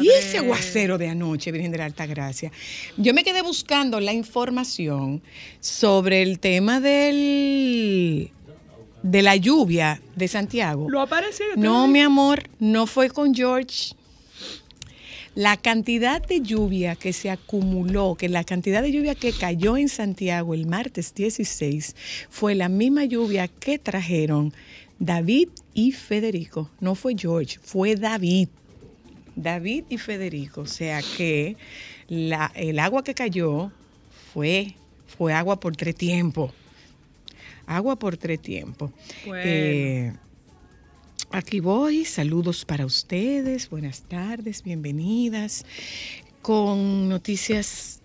Y ese aguacero de anoche, Virgen de la Alta Gracia. Yo me quedé buscando la información sobre el tema del de la lluvia de Santiago. ¿Lo apareció? No, mi amor, no fue con George. La cantidad de lluvia que se acumuló, que la cantidad de lluvia que cayó en Santiago el martes 16 fue la misma lluvia que trajeron David y Federico. No fue George, fue David. David y Federico. O sea que la, el agua que cayó fue, fue agua por tres tiempos. Agua por tres tiempos. Eh, aquí voy, saludos para ustedes, buenas tardes, bienvenidas. Con noticias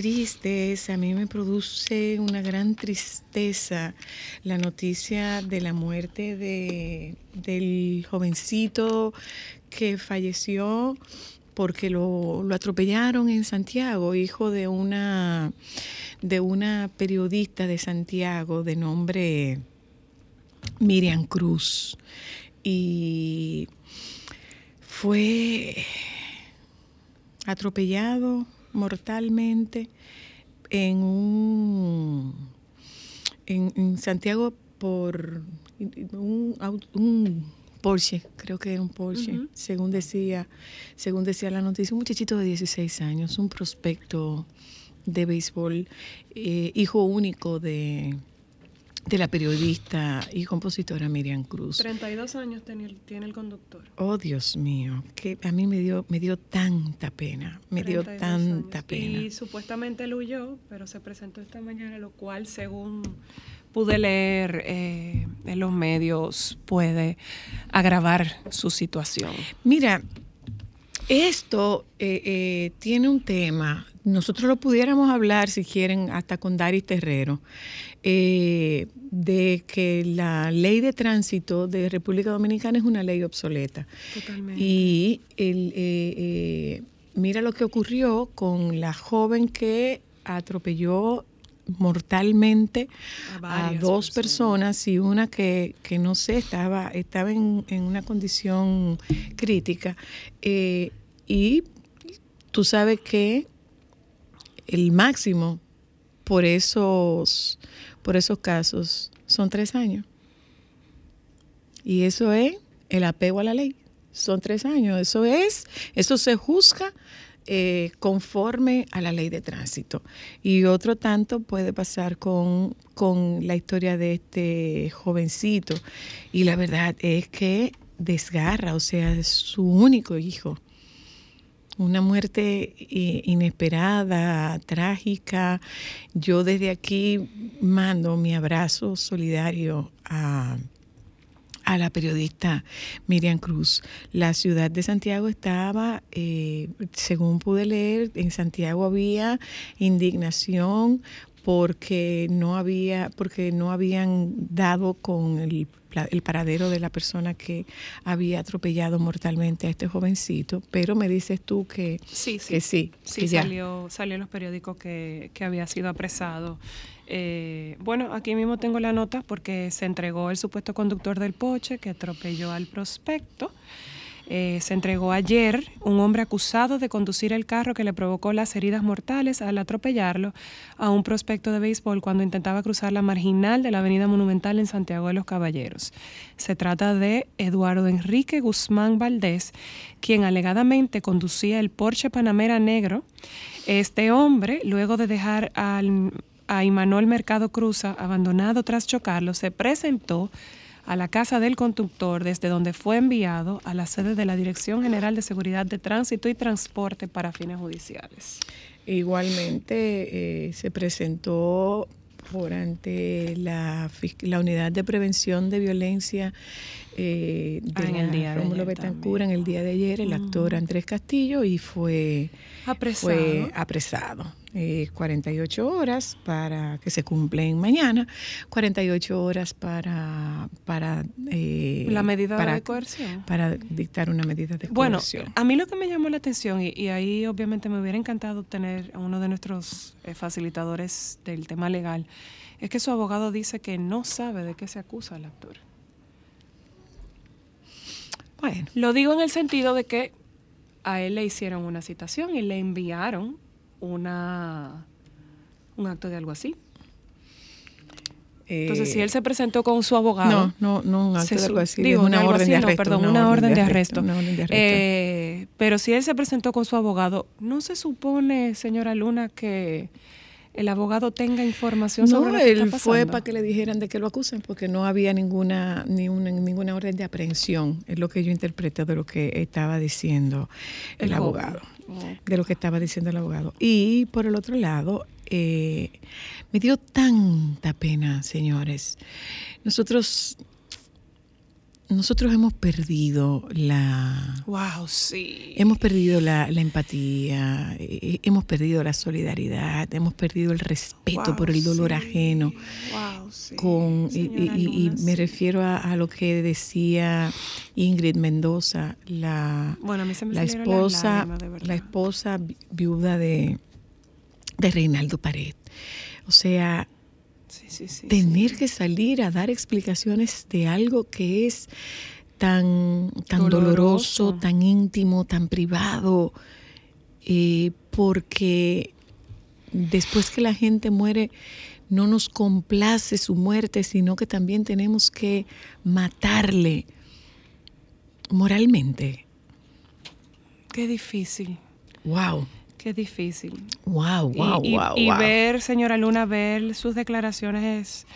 tristes, a mí me produce una gran tristeza la noticia de la muerte de, del jovencito que falleció porque lo, atropellaron en Santiago, hijo de una, de una periodista de Santiago de nombre Miriam Cruz. Y fue atropellado mortalmente en un en, Santiago por un, un Porsche, creo que era un Porsche, según decía, según decía la noticia, un muchachito de 16 años, un prospecto de béisbol, eh, hijo único de, de la periodista y compositora Miriam Cruz. 32 años tiene, tiene el conductor. Oh, Dios mío, que a mí me dio, me dio tanta pena, me dio tanta pena. Y supuestamente él huyó, pero se presentó esta mañana, lo cual, según pude leer eh, en los medios puede agravar su situación. Mira, esto eh, eh, tiene un tema, nosotros lo pudiéramos hablar si quieren hasta con Daris Terrero, de que la ley de tránsito de República Dominicana es una ley obsoleta. Totalmente. Y el, mira lo que ocurrió con la joven que atropelló mortalmente a, dos personas. y una que, no sé, estaba, estaba en, una condición crítica. Eh, y tú sabes que el máximo por esos, por esos casos son tres años. Y eso es el apego a la ley. Son tres años. Eso es, eso se juzga eh, conforme a la ley de tránsito. Y otro tanto puede pasar con, con la historia de este jovencito. Y la verdad es que desgarra, o sea, es su único hijo. Una muerte eh, inesperada, trágica. Yo desde aquí mando mi abrazo solidario a, a la periodista Miriam Cruz. La ciudad de Santiago estaba, eh, según pude leer, en Santiago había indignación porque no había, porque no habían dado con el, el, paradero de la persona que había atropellado mortalmente a este jovencito, pero me dices tú que sí, sí, que sí, sí salió, salió en los periódicos que, que había sido apresado. Eh, bueno, aquí mismo tengo la nota porque se entregó el supuesto conductor del poche que atropelló al prospecto. Eh, se entregó ayer un hombre acusado de conducir el carro que le provocó las heridas mortales al atropellarlo a un prospecto de béisbol cuando intentaba cruzar la marginal de la Avenida Monumental en Santiago de los Caballeros. Se trata de Eduardo Enrique Guzmán Valdés, quien alegadamente conducía el Porsche Panamera negro. Este hombre, luego de dejar al, a Imanol Mercado Cruza abandonado tras chocarlo, se presentó a la casa del conductor, desde donde fue enviado a la sede de la Dirección General de Seguridad de Tránsito y Transporte para fines judiciales. Igualmente eh, se presentó por ante la, la, Unidad de Prevención de Violencia eh, de ah, en el día Rómulo Betancur en el día de ayer, el actor Andrés Castillo, y fue apresado. Fue apresado eh, 48 horas para que se cumplen mañana, 48 horas para para eh, la medida de coerción para dictar una medida de coerción. Bueno, a mí lo que me llamó la atención y, ahí obviamente me hubiera encantado tener a uno de nuestros eh, facilitadores del tema legal es que su abogado dice que no sabe de qué se acusa al actor. Bueno, lo digo en el sentido de que a él le hicieron una citación y le enviaron una, un acto de algo así. Entonces, si él se presentó con su abogado. No, no, no un acto de algo así. Digo, una, orden de arresto, perdón, una, orden de arresto. Eh, pero si él se presentó con su abogado, ¿no se supone, señora Luna, que el abogado tenga información sobre lo que él fue para que le dijeran de que lo acusen, porque no había ninguna, ni ninguna orden de aprehensión. Es lo que yo interpreto de lo que estaba diciendo el, abogado de lo que estaba diciendo el abogado. Y por el otro lado, eh, me dio tanta pena, señores. Nosotros nosotros hemos perdido la wow sí. hemos perdido la, empatía eh, hemos perdido la solidaridad hemos perdido el respeto por el dolor ajeno. Wow, sí. con y, me refiero a, lo que decía Ingrid Mendoza la la esposa la esposa viuda de de Reinaldo Pared o sea tener que salir a dar explicaciones de algo que es tan, tan doloroso, tan íntimo, tan privado, eh, porque después que la gente muere, no nos complace su muerte, sino que también tenemos que matarle moralmente. Qué difícil. Wow. Qué difícil. Wow, wow, y, wow. Y, ver, señora Luna, ver sus declaraciones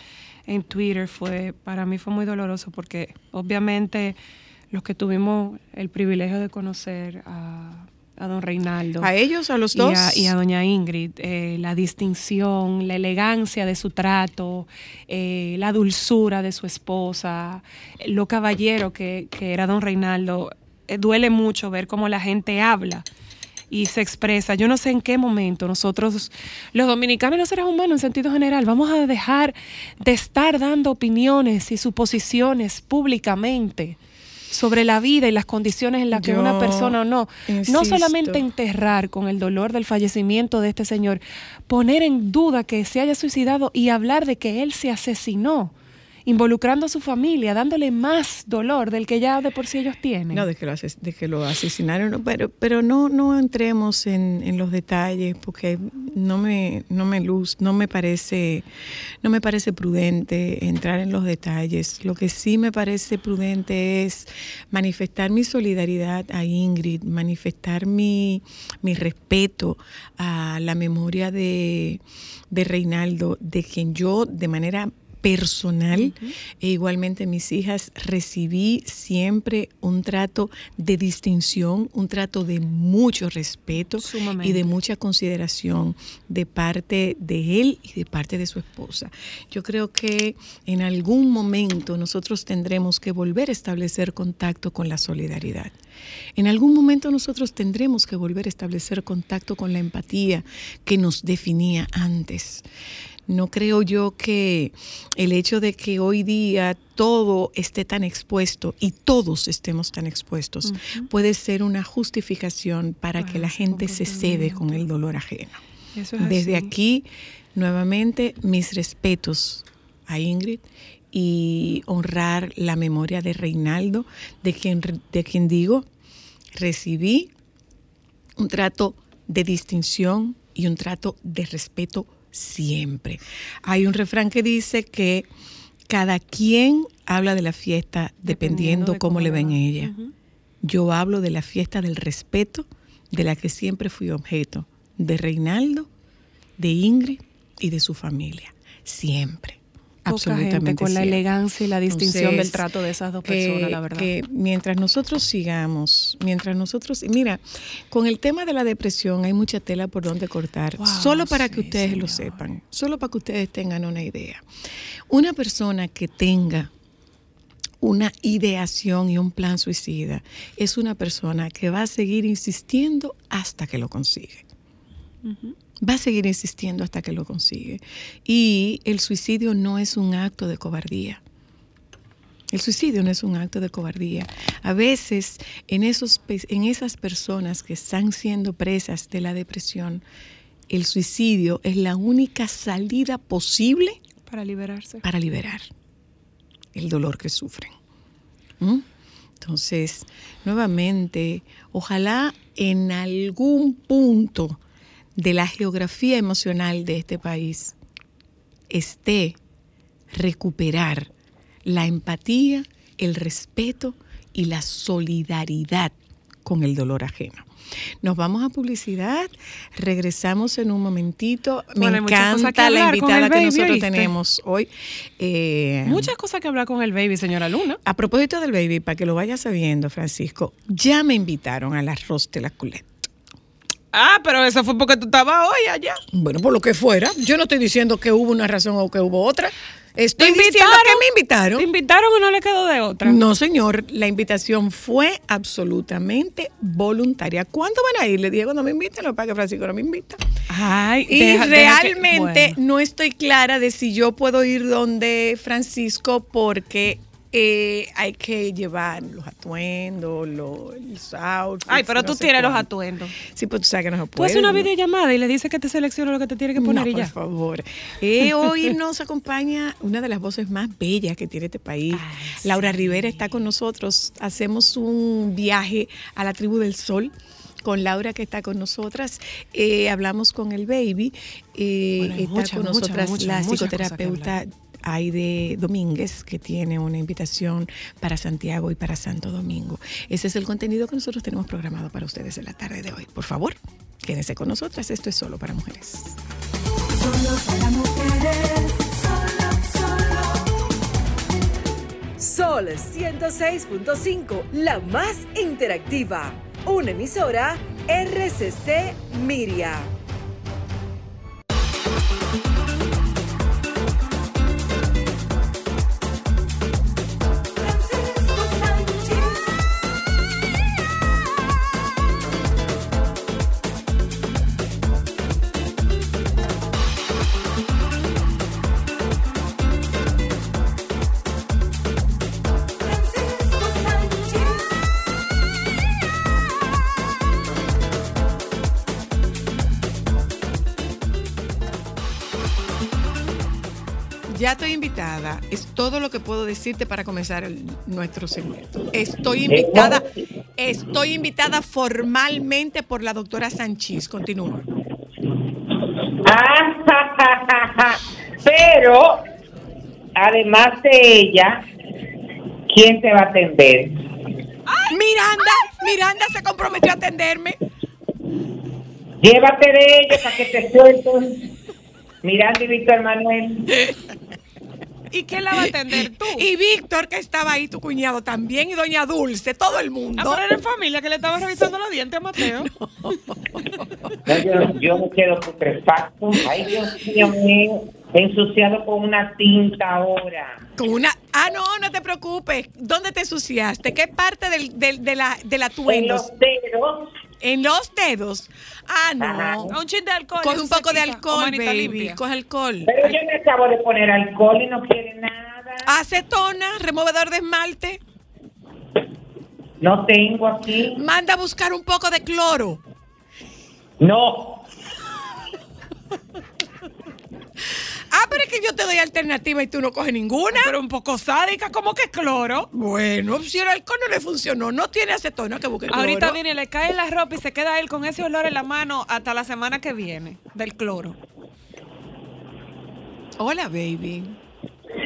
en Twitter fue, para mí fue muy doloroso porque obviamente los que tuvimos el privilegio de conocer a, don Reinaldo. ¿A ellos, a los dos? Y a, doña Ingrid, eh, la distinción, la elegancia de su trato, eh, la dulzura de su esposa, lo caballero que, que era don Reinaldo. Eh, duele mucho ver cómo la gente habla y se expresa. Yo no sé en qué momento nosotros, los dominicanos y los seres humanos en sentido general, vamos a dejar de estar dando opiniones y suposiciones públicamente sobre la vida y las condiciones en las que una persona o no, no solamente enterrar con el dolor del fallecimiento de este señor, poner en duda que se haya suicidado y hablar de que él se asesinó involucrando a su familia, dándole más dolor del que ya de por sí ellos tienen. No, de que lo, de que lo asesinaron, pero, pero no, no entremos en, los detalles porque no me, no me luz, no me parece, no me parece prudente entrar en los detalles. Lo que sí me parece prudente es manifestar mi solidaridad a Ingrid, manifestar mi, mi respeto a la memoria de, de Reinaldo, de quien yo de manera personal e igualmente mis hijas recibí siempre un trato de distinción, un trato de mucho respeto y de mucha consideración de parte de él y de parte de su esposa. Yo creo que en algún momento nosotros tendremos que volver a establecer contacto con la solidaridad. En algún momento nosotros tendremos que volver a establecer contacto con la empatía que nos definía antes. No creo yo que el hecho de que hoy día todo esté tan expuesto y todos estemos tan expuestos puede ser una justificación para que la gente se cede con el dolor ajeno. Desde aquí, nuevamente, mis respetos a Ingrid y honrar la memoria de Reinaldo, de quien, de quien digo, recibí un trato de distinción y un trato de respeto siempre. Hay un refrán que dice que cada quien habla de la fiesta dependiendo, cómo, le ven ella. Yo hablo de la fiesta del respeto de la que siempre fui objeto, de Reinaldo, de Ingrid y de su familia, siempre absolutamente con la elegancia y la distinción del trato de esas dos personas, la verdad. Que mientras nosotros sigamos, mientras nosotros, mira, con el tema de la depresión hay mucha tela por donde cortar, solo para que ustedes lo sepan, solo para que ustedes tengan una idea. Una persona que tenga una ideación y un plan suicida es una persona que va a seguir insistiendo hasta que lo consigue va a seguir insistiendo hasta que lo consigue. Y el suicidio no es un acto de cobardía. El suicidio no es un acto de cobardía. A veces en, esos, en esas personas que están siendo presas de la depresión, el suicidio es la única salida posible para liberarse. Para liberar el dolor que sufren. ¿Mm? Entonces, nuevamente, ojalá en algún punto de la geografía emocional de este país esté recuperar la empatía, el respeto y la solidaridad con el dolor ajeno. Nos vamos a publicidad, regresamos en un momentito. Me encanta la invitada que nosotros tenemos hoy. Eh, Muchas cosas que hablar con el baby, señora Luna. A propósito del baby, para que lo vaya sabiendo, Francisco, ya me invitaron al arroz de la culeta. Ah, pero eso fue porque tú estabas hoy allá. Bueno, por lo que fuera. Yo no estoy diciendo que hubo una razón o que hubo otra. Estoy diciendo que me invitaron. ¿Te invitaron o no le quedó de otra? No, señor. La invitación fue absolutamente voluntaria. ¿Cuándo van a ir? Le dije, cuando me inviten, lo para que Francisco no me invita. Ay, y realmente no estoy clara de si yo puedo ir donde Francisco porque eh, hay que llevar los atuendos, los, outfits. Ay, pero tú tienes los atuendos. Sí, pues tú sabes que no se puede. Tú haces una videollamada y le dices que te seleccione lo que te tiene que poner no, y ya. por favor. Eh, hoy nos acompaña una de las voces más bellas que tiene este país. Laura Rivera está con nosotros. Hacemos un viaje a la tribu del sol con Laura que está con nosotras. Eh, hablamos con el baby. Eh, está con nosotras la psicoterapeuta Aide Domínguez, que tiene una invitación para Santiago y para Santo Domingo. Ese es el contenido que nosotros tenemos programado para ustedes en la tarde de hoy. Por favor, quédense con nosotras. Esto es solo para mujeres. Solo para mujeres. Sol 106.5, la más interactiva. Una emisora RCC Miria. Invitada. Es todo lo que puedo decirte para comenzar nuestro segmento. Estoy invitada, estoy invitada formalmente por la doctora Sánchez. Continúa. pero además de ella, ¿quién te va a atender? Miranda, Miranda se comprometió a atenderme. Llévate de ella para que te suelten. Miranda y Víctor Manuel. ¿Y quién la va a atender tú? Y Víctor, que estaba ahí, tu cuñado también, y doña Dulce, todo el mundo. Ah, pero era en familia que le estaba revisando los dientes a Mateo. No, yo, yo me quedo putrefacto. Ay, Dios mío, mío. Ensuciado con una tinta ahora. Con una. Ah, no, no te preocupes. ¿Dónde te ensuciaste? ¿Qué parte del, del, de la, del En los dedos. En los dedos. Ah, Ajá. no. Un chin de alcohol. Coge un poco de alcohol, baby. limpia. Coge alcohol. Pero yo me acabo de poner alcohol y no quiere nada. Acetona, removedor de esmalte. No tengo aquí. Manda a buscar un poco de cloro. No. Ah, pero es que yo te doy alternativa y tú no coges ninguna. Pero un poco sádica, como que cloro. Bueno, si el alcohol no le funcionó, no tiene acetona que busque cloro. Ahorita viene, le cae la ropa y se queda él con ese olor en la mano hasta la semana que viene del cloro. Hola, baby.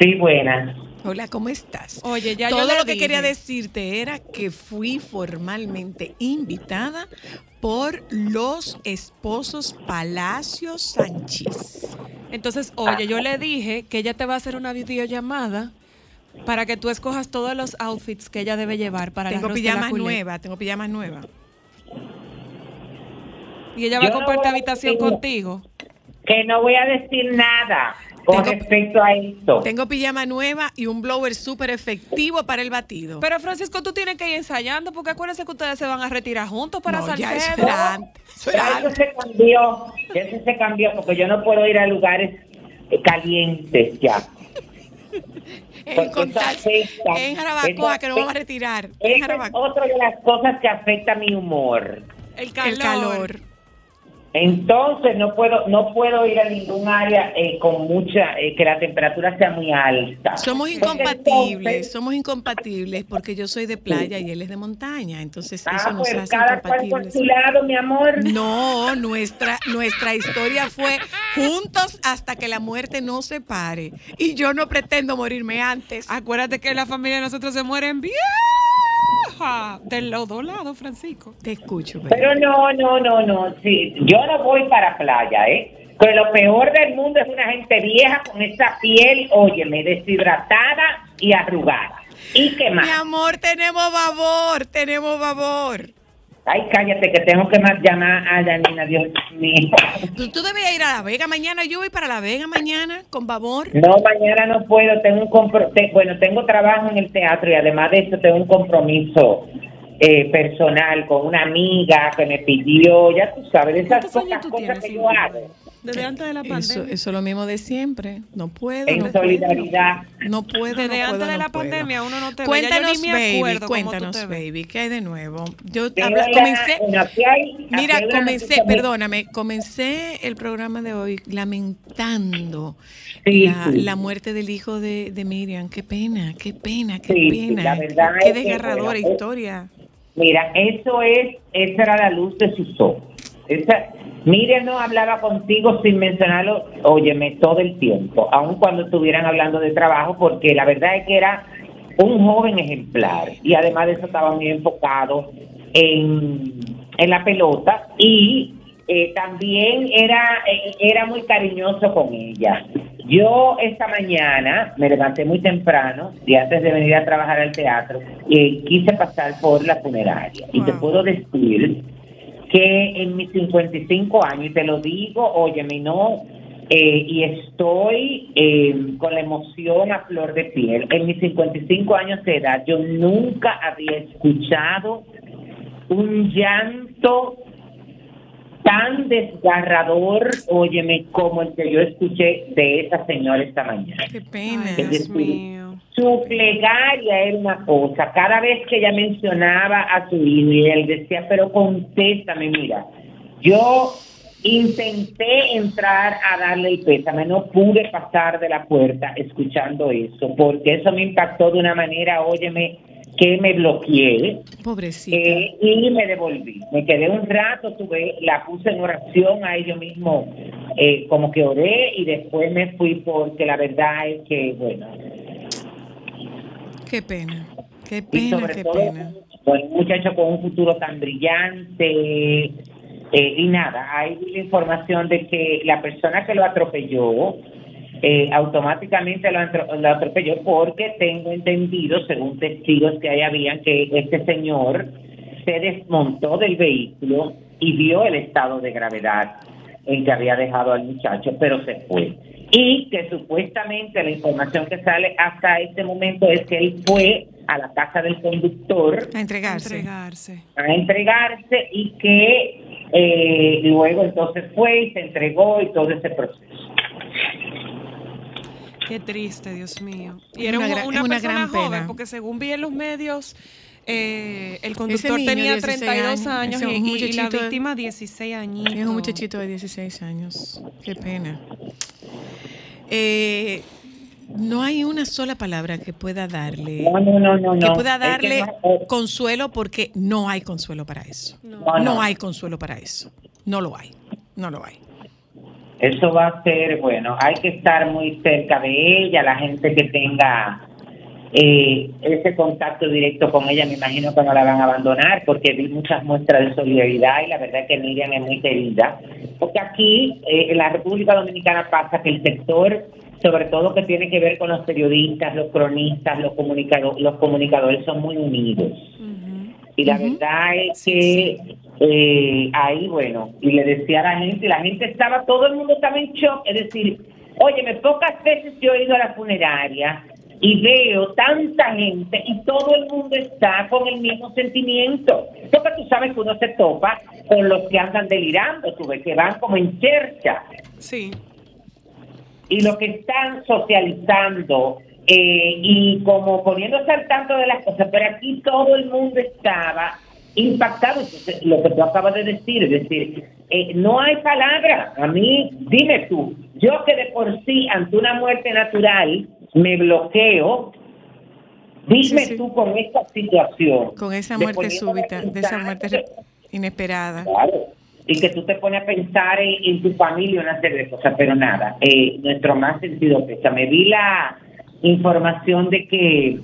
Sí, buenas. Hola, ¿cómo estás? Oye, ya yo Todo lo que dije. quería decirte era que fui formalmente invitada por los esposos Palacio Sánchez. Entonces, oye, yo le dije que ella te va a hacer una videollamada para que tú escojas todos los outfits que ella debe llevar para tengo la Rosa de la pijamas nuevas, tengo pijamas nuevas. Y ella va a Yo compartir habitación decir- contigo. Que no voy a decir nada con Tengo- respecto a esto. Tengo pijama nueva y un blower súper efectivo para el batido. Pero Francisco, tú tienes que ir ensayando porque acuérdense que ustedes se van a retirar juntos para No, ya eso era antes. Eso era Ya eso antes. se cambió. Ya eso se cambió porque yo no puedo ir a lugares calientes ya. En, en Jarabacoa, que nos vamos a retirar. En es otra de las cosas que afecta mi humor. El calor. El calor. Entonces no puedo no puedo ir a ningún área eh, con mucha eh, que la temperatura sea muy alta. Somos incompatibles, entonces- somos incompatibles porque yo soy de playa y él es de montaña, entonces eso ah, nos pues hace cada cual por su lado, mi amor. No, nuestra, nuestra historia fue juntos hasta que la muerte nos separe. Y yo no pretendo morirme antes. Acuérdate que la familia de nosotros se mueren Del lado lado, Francisco. Te escucho. Pero no, no, no, no. Sí, yo no voy para playa, ¿eh? Que lo peor del mundo es una gente vieja con esa piel, óyeme, deshidratada y arrugada. ¿Y qué más? Mi amor, tenemos babor, tenemos babor. Ay, cállate, que tengo que llamar a Janina, Dios mío. Tú, tú debías ir a La Vega mañana. Yo voy para La Vega mañana con babor. No, mañana no puedo, tengo un compro te- bueno, tengo trabajo en el teatro y además de eso tengo un compromiso eh, personal con una amiga que me pidió, ya tú sabes, esas ¿Cuántos años pocas cosas tienes? que yo hago Desde antes de la pandemia. Eso, eso es lo mismo de siempre. No puedo. en no solidaridad. Puedo, no puedo. Desde no antes puedo, de la no puedo. pandemia uno no te ve. Ya Cuéntanos, yo ni me baby, acuerdo cómo tú cuéntanos, te baby, ¿qué hay de nuevo? Yo Mira, habla- comencé, aquí hay- mira, comencé, perdóname, comencé el programa de hoy lamentando Sí, la, sí. la muerte del hijo de, de Miriam. Qué pena, qué pena, qué Sí, sí, pena. la verdad qué es que, desgarradora bueno, es- historia. Mira, eso es, esa era la luz de sus ojos. Esa, Miriam no hablaba contigo sin mencionarlo, óyeme, todo el tiempo, aun cuando estuvieran hablando de trabajo, porque la verdad es que era un joven ejemplar y además de eso estaba muy enfocado en, en la pelota y eh, también era, eh, era muy cariñoso con ella. Yo esta mañana me levanté muy temprano y antes de venir a trabajar al teatro eh, quise pasar por la funeraria y te puedo decir que en mis 55 años, y te lo digo, óyeme, no, eh, y estoy eh, con la emoción a flor de piel, en mis 55 años de edad yo nunca había escuchado un llanto tan desgarrador, óyeme, como el que yo escuché de esa señora esta mañana. Qué pena. Es Dios decir, mío. Su plegaria era una cosa, cada vez que ella mencionaba a su hijo y él decía, pero contéstame, mira, yo intenté entrar a darle el pésame, no pude pasar de la puerta escuchando eso, porque eso me impactó de una manera, óyeme, que me bloqueé Pobrecita. eh, y me devolví. Me quedé un rato, tuve, la puse en oración, ahí yo mismo eh, como que oré y después me fui porque la verdad es que, bueno, Qué pena. Qué y pena, sobre qué todo pena. con un muchacho con un futuro tan brillante eh, y nada, hay la información de que la persona que lo atropelló eh, automáticamente lo, atropelló porque tengo entendido, según testigos que ahí habían, que este señor se desmontó del vehículo y vio el estado de gravedad en que había dejado al muchacho, pero se fue. Y que supuestamente la información que sale hasta este momento es que él fue a la casa del conductor a entregarse, a entregarse y que eh, luego entonces fue y se entregó y todo ese proceso. Qué triste, Dios mío. Y era una, una, persona joven, porque según vi en los medios, eh, el conductor tenía 32 años, y, la víctima 16 años. Es un muchachito de 16 años. Qué pena. Eh, no hay una sola palabra que pueda darle que pueda darle consuelo porque no hay consuelo para eso. no hay consuelo para eso. No lo hay. No lo hay. Eso va a ser, bueno, hay que estar muy cerca de ella, la gente que tenga eh, ese contacto directo con ella, me imagino que no la van a abandonar, porque vi muchas muestras de solidaridad y la verdad que Miriam es muy querida. Porque aquí, eh, en la República Dominicana, pasa que el sector, sobre todo que tiene que ver con los periodistas, los cronistas, los, comunicadores, los comunicadores, son muy unidos. Y la verdad es que eh, ahí, bueno, y le decía a la gente, la gente estaba, todo el mundo estaba en shock, es decir, oye, me pocas veces yo he ido a la funeraria y veo tanta gente y todo el mundo está con el mismo sentimiento. Porque tú sabes que uno se topa con los que andan delirando, tú ves que van como en cercha. Sí. Y los que están socializando eh, y como poniéndose al tanto de las cosas, pero aquí todo el mundo estaba impactado. lo que tú acabas de decir, es decir, eh, no hay palabra. A mí, dime tú, yo que de por sí ante una muerte natural me bloqueo, dime tú con esta situación. Con esa muerte súbita, de esa muerte inesperada. Claro. Y que tú te pones a pensar en, tu familia una serie de cosas, pero nada, eh, nuestro más sentido Me Vi la información de que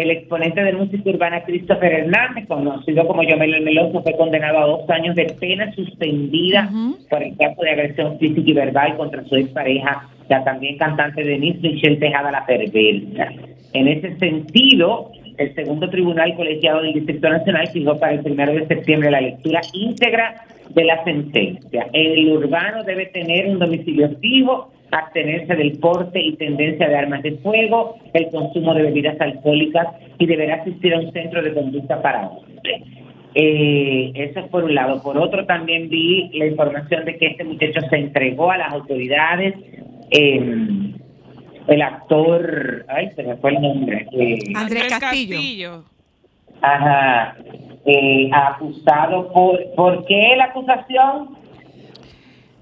el exponente de música urbana Christopher Hernández, conocido como Yomel el Meloso, fue condenado a dos años de pena suspendida por el caso de agresión física y verbal contra su expareja, la también cantante Denise Michelle Tejada La Perversa. En ese sentido, el segundo tribunal colegiado del Distrito Nacional fijó para el primero de septiembre la lectura íntegra de la sentencia. El urbano debe tener un domicilio fijo abstenerse del porte y tendencia de armas de fuego, el consumo de bebidas alcohólicas y deberá asistir a un centro de conducta para hombres. Eh, eso es por un lado. Por otro, también vi la información de que este muchacho se entregó a las autoridades. Em, el actor, ay, se me fue el nombre. Eh, Andrés Castillo. Ajá. Eh, acusado por. ¿Por qué la acusación?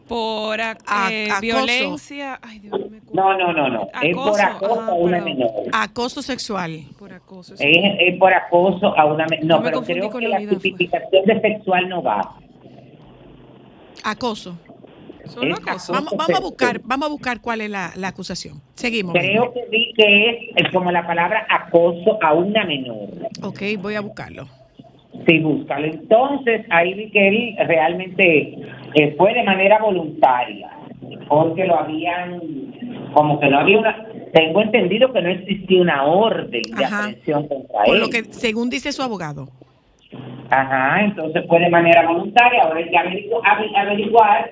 Por eh, violencia. Ay, Dios, no, no, no, no. es por acoso a una menor. Acoso sexual. Por acoso Es, es, por acoso a una menor. No, pero creo que la tipificación de sexual no va. Acoso. acoso. Vamos, vamos, a buscar, vamos a buscar cuál es la, la acusación. Seguimos. Creo que vi que es como la palabra acoso a una menor. Ok, voy a buscarlo. Sí, búscalo. Entonces, ahí vi que él realmente eh, fue de manera voluntaria, porque lo habían, como que no había una, tengo entendido que no existía una orden de aprehensión contra él. Por lo que, según dice su abogado. Ajá, entonces fue de manera voluntaria, ahora hay que averiguar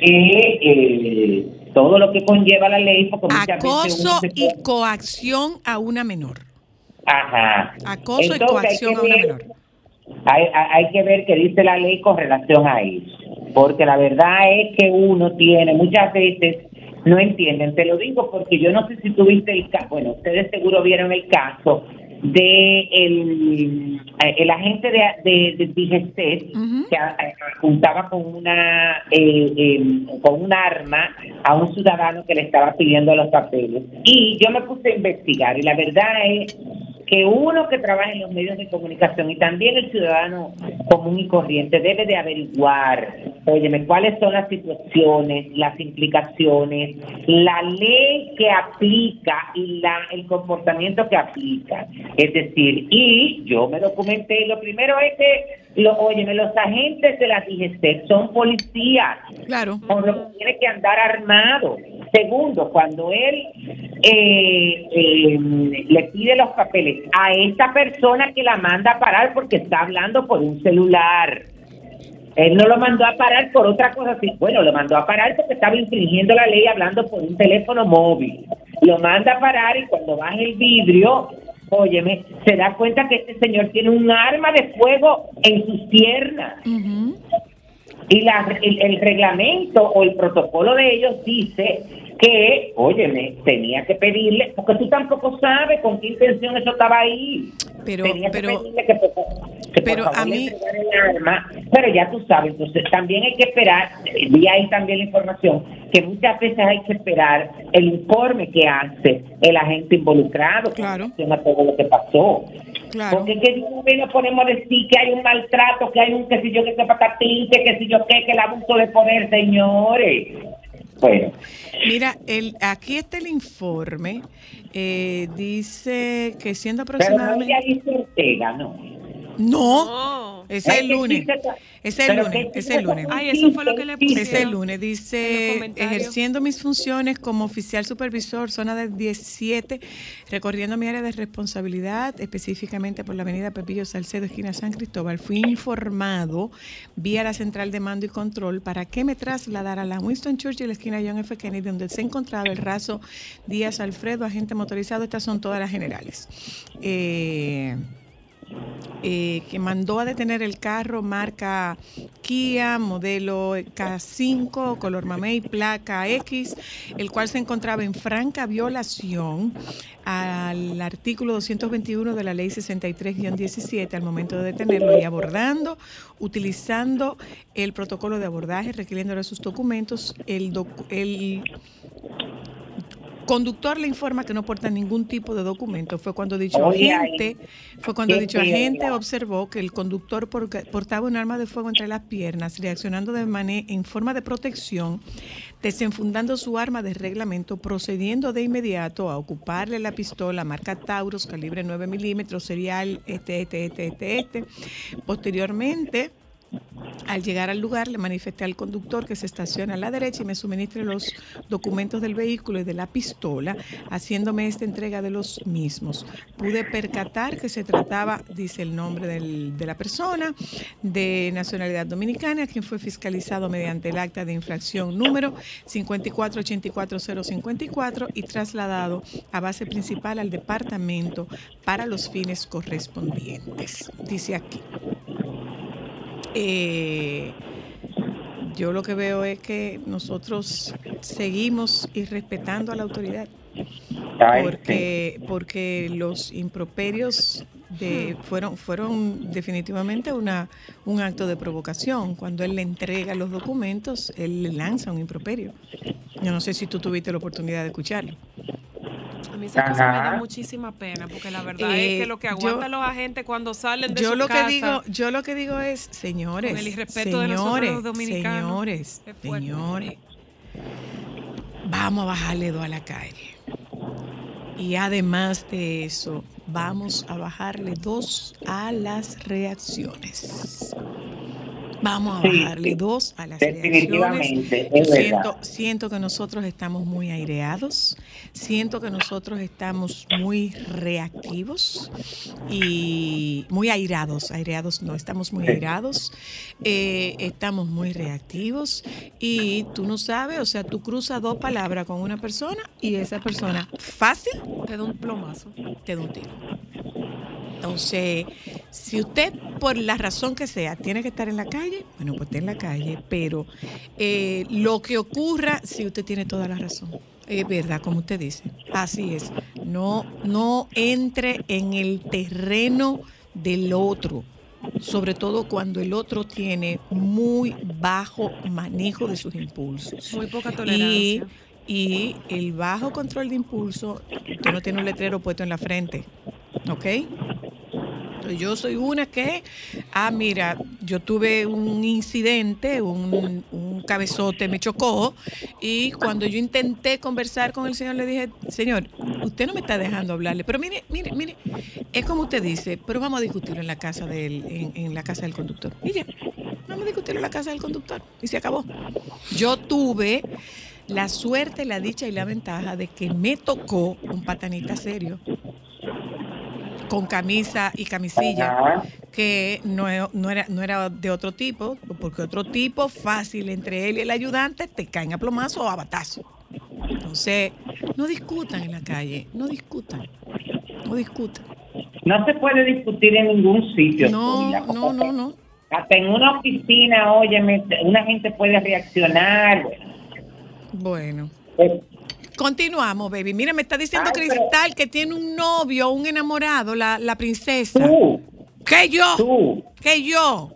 eh, eh, todo lo que conlleva la ley. Acoso y coacción a una menor. Ajá. Acoso y coacción a una menor hay, hay que ver qué dice la ley con relación a eso, porque la verdad es que uno tiene muchas veces no entienden. Te lo digo porque yo no sé si tuviste el caso, bueno, ustedes seguro vieron el caso de el, eh, el agente de, de, de que apuntaba con una eh, em, con un arma a un ciudadano que le estaba pidiendo los papeles. Y yo me puse a investigar y la verdad es que uno que trabaja en los medios de comunicación y también el ciudadano común y corriente debe de averiguar óyeme, cuáles son las situaciones, las implicaciones, la ley que aplica y la, el comportamiento que aplica. Es decir, y yo me documenté, lo primero es que, lo, óyeme, los agentes de la DGC son policías. Claro. Por lo que tiene que andar armado. Segundo, cuando él eh, eh, le pide los papeles a esta persona que la manda a parar porque está hablando por un celular. Él no lo mandó a parar por otra cosa así. Bueno, lo mandó a parar porque estaba infringiendo la ley hablando por un teléfono móvil. Lo manda a parar y cuando baja el vidrio, óyeme, se da cuenta que este señor tiene un arma de fuego en sus piernas. Y la, el, el reglamento o el protocolo de ellos dice que, óyeme, tenía que pedirle, porque tú tampoco sabes con qué intención eso estaba ahí. Pero- tenía pero- que pedirle que, por- que por pero favor a mí- el arma, pero ya tú sabes, entonces también hay que esperar, vi ahí también la información, que muchas veces hay que esperar el informe que hace el agente involucrado Claro. relación a todo lo que pasó. Claro. Porque que vez nos ponemos a decir que hay un maltrato, que hay un que si yo que se patatín, que que si yo qué, que el abuso de poder, señores. Bueno, Mira, el, aquí está el informe. eh, dice que siendo pero no aproximadamente... ella dice Ortega, no. No, No. ese es el lunes. es el lunes, es el lunes. Ay, eso fue lo que le. Ese es el lunes, dice, ejerciendo mis funciones como oficial supervisor, zona del 17, recorriendo mi área de responsabilidad, específicamente por la avenida Pepillo Salcedo, esquina San Cristóbal, fui informado vía la central de mando y control para que me trasladara a la Winston Churchill, esquina John F. Kennedy, donde se encontraba el raso Díaz Alfredo, agente motorizado. Estas son todas las generales. Eh, eh, que mandó a detener el carro marca Kia, modelo K5, color mamey, placa X, el cual se encontraba en franca violación al artículo 221 de la ley 63-17 al momento de detenerlo y abordando, utilizando el protocolo de abordaje, requiriéndole sus documentos, el, docu- el conductor le informa que no porta ningún tipo de documento. Fue cuando dicho agente, fue cuando dicho agente observó que el conductor portaba un arma de fuego entre las piernas, reaccionando de manera en forma de protección, desenfundando su arma de reglamento, procediendo de inmediato a ocuparle la pistola marca Taurus, calibre 9 milímetros, serial este, este, este, este, este. Posteriormente, al llegar al lugar, le manifesté al conductor que se estacione a la derecha y me suministre los documentos del vehículo y de la pistola, haciéndome esta entrega de los mismos. Pude percatar que se trataba, dice el nombre de la persona, de nacionalidad dominicana, quien fue fiscalizado mediante el acta de infracción número 5484054 y trasladado a base principal al departamento para los fines correspondientes. Dice aquí. Eh, yo lo que veo es que nosotros seguimos irrespetando a la autoridad. Ay, porque porque los improperios de, fueron fueron definitivamente una un acto de provocación. Cuando él le entrega los documentos él le lanza un improperio. Yo no sé si tú tuviste la oportunidad de escucharlo A mí esa cosa me da muchísima pena, porque la verdad Eh, es que lo que aguantan los agentes cuando salen de yo su lo casa, que digo yo lo que digo es señores Con el irrespeto de nosotros señores los dominicanos, señores señores vamos a bajarle dos a la calle. Y además de eso vamos a bajarle dos a las reacciones Vamos a bajarle sí. dos a las reacciones. Definitivamente, Yo es siento, que nosotros estamos muy aireados, siento que nosotros estamos muy reactivos y muy airados, aireados no, estamos muy airados, eh, estamos muy reactivos y tú no sabes, o sea, tú cruzas dos palabras con una persona y esa persona fácil te da un plomazo. te da un tiro. Entonces, si usted, por la razón que sea, tiene que estar en la calle, bueno, pues esté en la calle, pero eh, lo que ocurra, si usted tiene toda la razón. Es verdad, como usted dice. Así es. No, no entre en el terreno del otro, sobre todo cuando el otro tiene muy bajo manejo de sus impulsos. Muy poca Y, tolerancia. y el bajo control de impulso, usted no tiene un letrero puesto en la frente, ¿ok? Yo soy una que, ah, mira, yo tuve un incidente, un, cabezote me chocó y cuando yo intenté conversar con el señor le dije, señor, usted no me está dejando hablarle, pero mire, mire, mire, es como usted dice, pero vamos a discutirlo en la casa del, en, en la casa del conductor. Y ya, vamos a discutirlo en la casa del conductor y se acabó. Yo tuve la suerte, la dicha y la ventaja de que me tocó un patanita serio con camisa y camisilla, Ajá. que no, e- no era, no era de otro tipo, porque otro tipo fácil entre él y el ayudante te caen a plomazo o a batazo. Entonces, no discutan en la calle, no discutan, no discutan. No se puede discutir en ningún sitio. No, no, no, no. Hasta en una oficina, óyeme, una gente puede reaccionar. Bueno. Eh, Continuamos, baby. Mira, me está diciendo Ay, pero- Cristal que tiene un novio, un enamorado, la, la princesa. Tú, ¿Qué yo? tú. ¿Qué yo?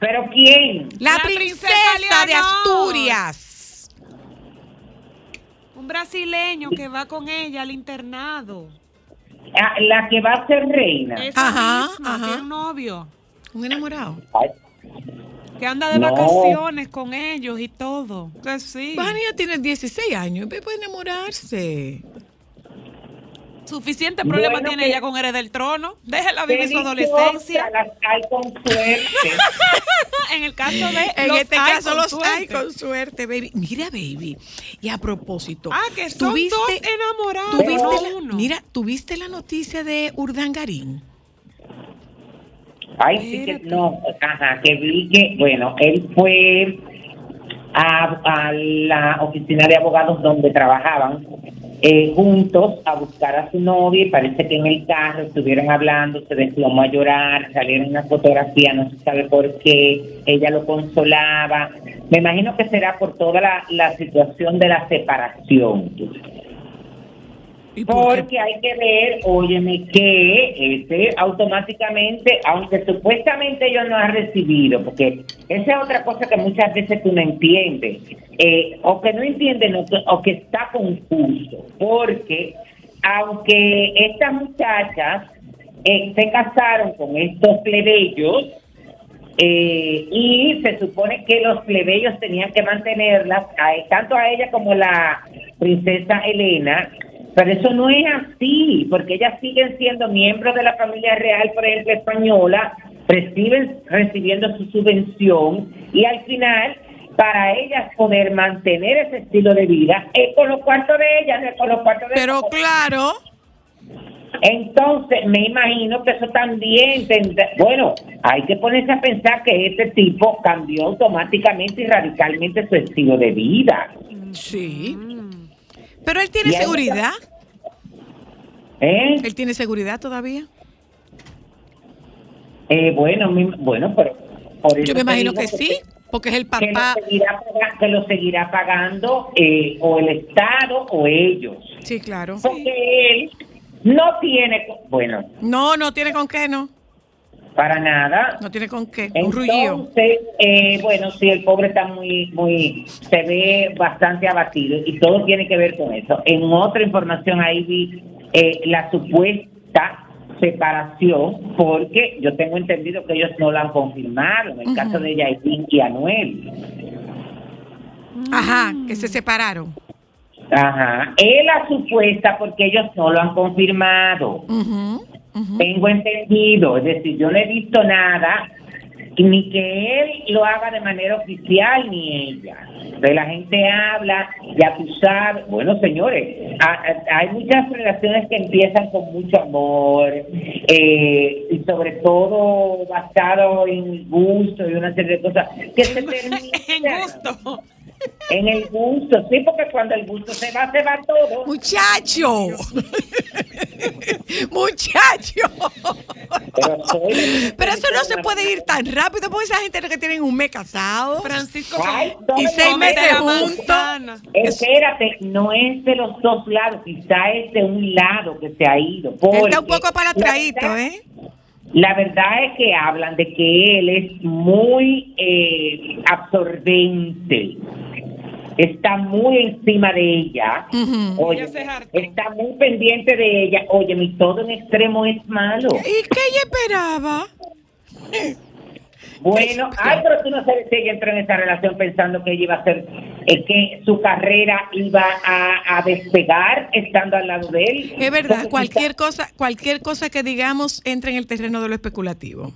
¿Pero quién? La, La princesa, princesa de. Asturias. Un brasileño que va con ella al internado. Ah, La que va a ser reina. Esa Ajá, misma, ajá. tiene un novio. Un enamorado. Ay, Que anda de No. vacaciones con ellos y todo. Que sí. Vania tiene 16 años, puede enamorarse. Suficiente problema Bueno, tiene que- ella con Eres del Trono. Déjela vivir su adolescencia. Las hay con suerte. en el caso de. En los este hay caso con los suerte. hay con suerte, baby. Mira, baby. Y a propósito. Ah, que son ¿tuviste- dos enamorados. ¿tuviste no la- uno. Mira, ¿tuviste la noticia de Urdangarín? Ay, sí que no, ajá, que vi que, bueno, él fue a, a la oficina de abogados donde trabajaban eh, juntos a buscar a su novia y parece que en el carro estuvieron hablando, se desplomó a llorar, salieron una fotografía, no se sabe por qué, ella lo consolaba. Me imagino que será por toda la, la situación de la separación. Porque hay que ver, óyeme, que este automáticamente, aunque supuestamente ellos no han recibido, porque esa es otra cosa que muchas veces tú no entiendes, eh, o que no entiendes o que está confuso, porque aunque estas muchachas eh, se casaron con estos plebeyos, eh, y se supone que los plebeyos tenían que mantenerlas, a- tanto a ella como la princesa Elena, pero eso no es así, porque ellas siguen siendo miembros de la familia real, por ejemplo, española, reciben recibiendo su subvención y al final para ellas poder mantener ese estilo de vida es con los cuartos de ellas, no es con los cuartos de Pero claro, Entonces, me imagino que eso también tendrá, bueno, hay que ponerse a pensar que este tipo cambió automáticamente y radicalmente su estilo de vida. sí. Pero él tiene seguridad. ¿Eh? Él tiene seguridad todavía. Eh, bueno, mi- bueno, pero por Yo me imagino que sí, porque es el Que lo papá. seguirá, que lo seguirá pagando eh, o el Estado o ellos. Sí, claro. Porque él no tiene, bueno, No, no tiene con qué, no. Para nada. No tiene con qué. Un rugido. Eh, bueno, sí, el pobre está muy, muy, se ve bastante abatido y todo tiene que ver con eso. En otra información ahí vi eh, la supuesta separación, porque yo tengo entendido que ellos no la han confirmado, en el caso de Yailin y Anuel. Ajá, que se separaron. Ajá, es la supuesta porque ellos no lo han confirmado. Tengo entendido, es decir, yo no he visto nada, ni que él lo haga de manera oficial, ni ella. De la gente habla, tú sabes, bueno, señores, a- a- hay muchas relaciones que empiezan con mucho amor, eh, y sobre todo basado en gusto y una serie de cosas que se terminan en gusto. En el gusto, sí, porque cuando el gusto se va, se va todo. Muchacho. Muchacho. Pero, eso no se puede ir tan rápido porque esa gente es que tienen un mes casado. Francisco Ay, Y seis meses juntos. Espérate, no es de los dos lados, quizá es de un lado que se ha ido. Está un poco para verdad- ¿eh? La verdad es que hablan de que él es muy eh, absorbente, está muy encima de ella, oye, está muy pendiente de ella. Oye, mi todo en extremo es malo. ¿Y qué ella esperaba? Bueno, ay, pero tú no sabes si ella entró en esa relación pensando que ella iba a hacer, eh, que su carrera iba a, a despegar estando al lado de él. Es verdad, cualquier cosa, cualquier cosa que digamos entra en el terreno de lo especulativo.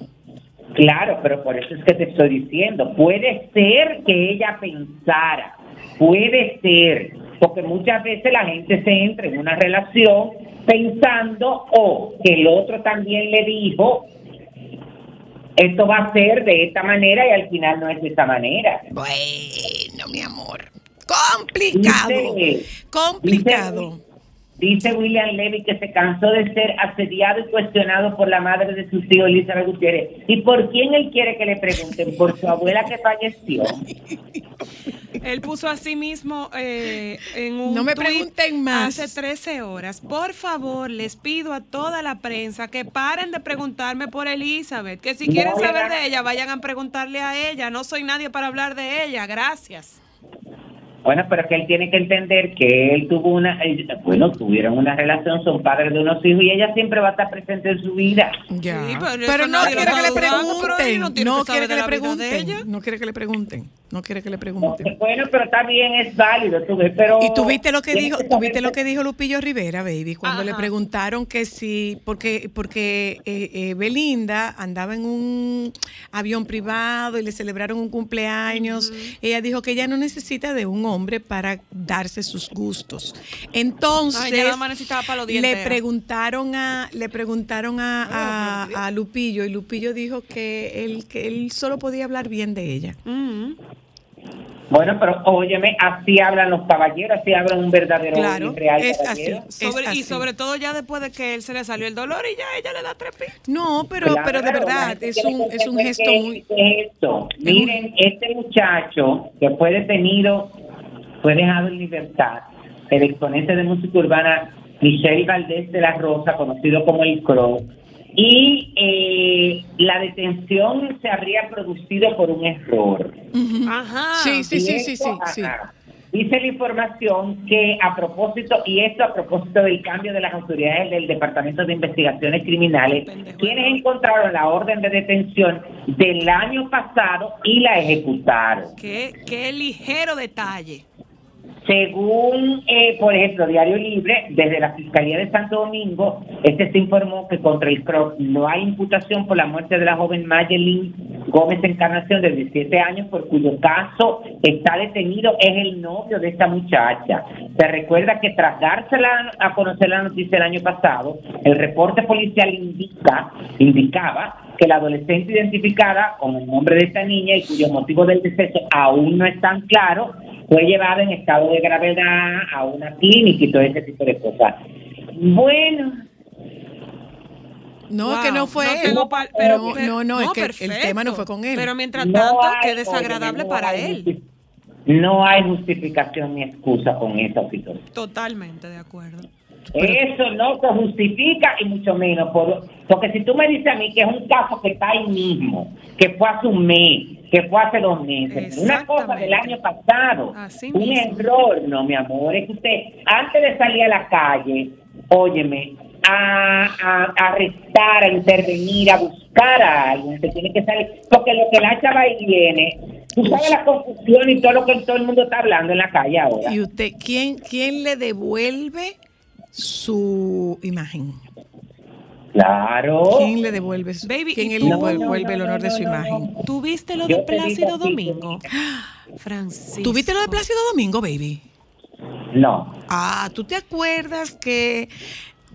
Claro, pero por eso es que te estoy diciendo, puede ser que ella pensara, puede ser, porque muchas veces la gente se entra en una relación pensando o que el otro también le dijo, esto va a ser de esta manera y al final no es de esta manera. Bueno, mi amor. Complicado. Dice- Complicado. Dice William Levy que se cansó de ser asediado y cuestionado por la madre de sus hijos, Elizabeth Gutiérrez. ¿Y por quién él quiere que le pregunten? ¿Por su abuela que falleció? Él puso a sí mismo eh, en un No me pregunten más. Hace 13 horas. Por favor, les pido a toda la prensa que paren de preguntarme por Elizabeth. Que si No, quieren saber de ella, vayan a preguntarle a ella. No soy nadie para hablar de ella. Gracias. Bueno, pero que él tiene que entender que él tuvo una, bueno, tuvieron una relación, son padres de unos hijos y ella siempre va a estar presente en su vida. Ya. Sí, pero no quiere que le está pregunten. no quiere que le pregunten. No quiere que le pregunten. No quiere que le pregunten. Bueno, pero también es válido, tú ves, pero... Y tuviste lo que dijo, tuviste lo que dijo Lupillo Rivera, baby, cuando le preguntaron que si, porque, porque eh, eh, Belinda andaba en un avión privado y le celebraron un cumpleaños. Ella dijo que ella no necesita de un hombre para darse sus gustos. Entonces, Ay, nada más le preguntaron a, le preguntaron a, a- a Lupillo y Lupillo dijo que él, que él solo podía hablar bien de ella. Mm. Bueno, pero óyeme, así hablan los caballeros, así hablan un verdadero Claro, y real es caballero. así. Sobre- Es y así. sobre todo ya después de que él se le salió el dolor y ya ella le da tres pitos. No, pero, Claro, pero de verdad, es un, es un gesto muy... es esto. Miren, este muchacho que fue detenido, fue dejado en libertad, el exponente de música urbana Michelle Valdés de la Rosa, conocido como el Crow, y eh, la detención se habría producido por un error. Ajá. Sí, sí, sí, sí, sí, sí. Dice la información que a propósito, y esto a propósito del cambio de las autoridades del Departamento de Investigaciones Criminales, quienes encontraron la orden de detención del año pasado y la ejecutaron. Qué, qué ligero detalle. Según, eh, por ejemplo, Diario Libre, desde la Fiscalía de Santo Domingo, este se informó que contra el CROC no hay imputación por la muerte de la joven Mayelin Gómez Encarnación de 17 años, por cuyo caso está detenido, es el novio de esta muchacha. Se recuerda que tras dársela a conocer la noticia el año pasado, el reporte policial indica, indicaba que la adolescente identificada con el nombre de esta niña y cuyo motivo del deceso aún no están claros, fue llevada en estado de gravedad a una clínica y todo ese tipo de cosas. Bueno, No, Wow, que no fue no él. tengo pal- pero- no, pero- no, no, es que el tema no fue con él. Pero mientras no tanto, hay- qué desagradable no para él. No hay justificación ni excusa con esa situación. Totalmente de acuerdo. Eso no se justifica y mucho menos. Por, porque si tú me dices a mí que es un caso que está ahí mismo, que fue hace un mes, que fue hace dos meses, una cosa del año pasado, Así un mismo. error, no, mi amor, es que usted, antes de salir a la calle, óyeme, a, a- a arrestar, a intervenir, a buscar a alguien, usted tiene que salir, porque lo que la chava y viene, tú sabes la confusión y todo lo que todo el mundo está hablando en la calle ahora. ¿Y usted quién, quién le devuelve su imagen? Claro. ¿Quién le devuelve su, Baby, quién ¿y le devuelve No, no, el no, honor de su no, imagen? no. ¿Tuviste lo de Plácido Domingo? Francisco. ¿Tuviste lo de Plácido Domingo, baby? No. Ah, ¿tú te acuerdas que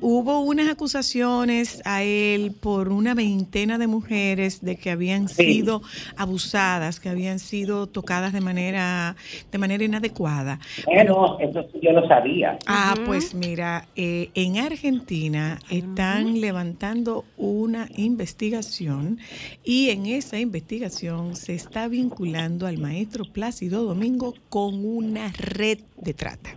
hubo unas acusaciones a él por una veintena de mujeres de que habían Sí. sido abusadas, que habían sido tocadas de manera de manera inadecuada? Bueno, eso sí yo lo sabía. Ah, pues mira, eh, en Argentina están levantando una investigación y en esa investigación se está vinculando al maestro Plácido Domingo con una red de trata.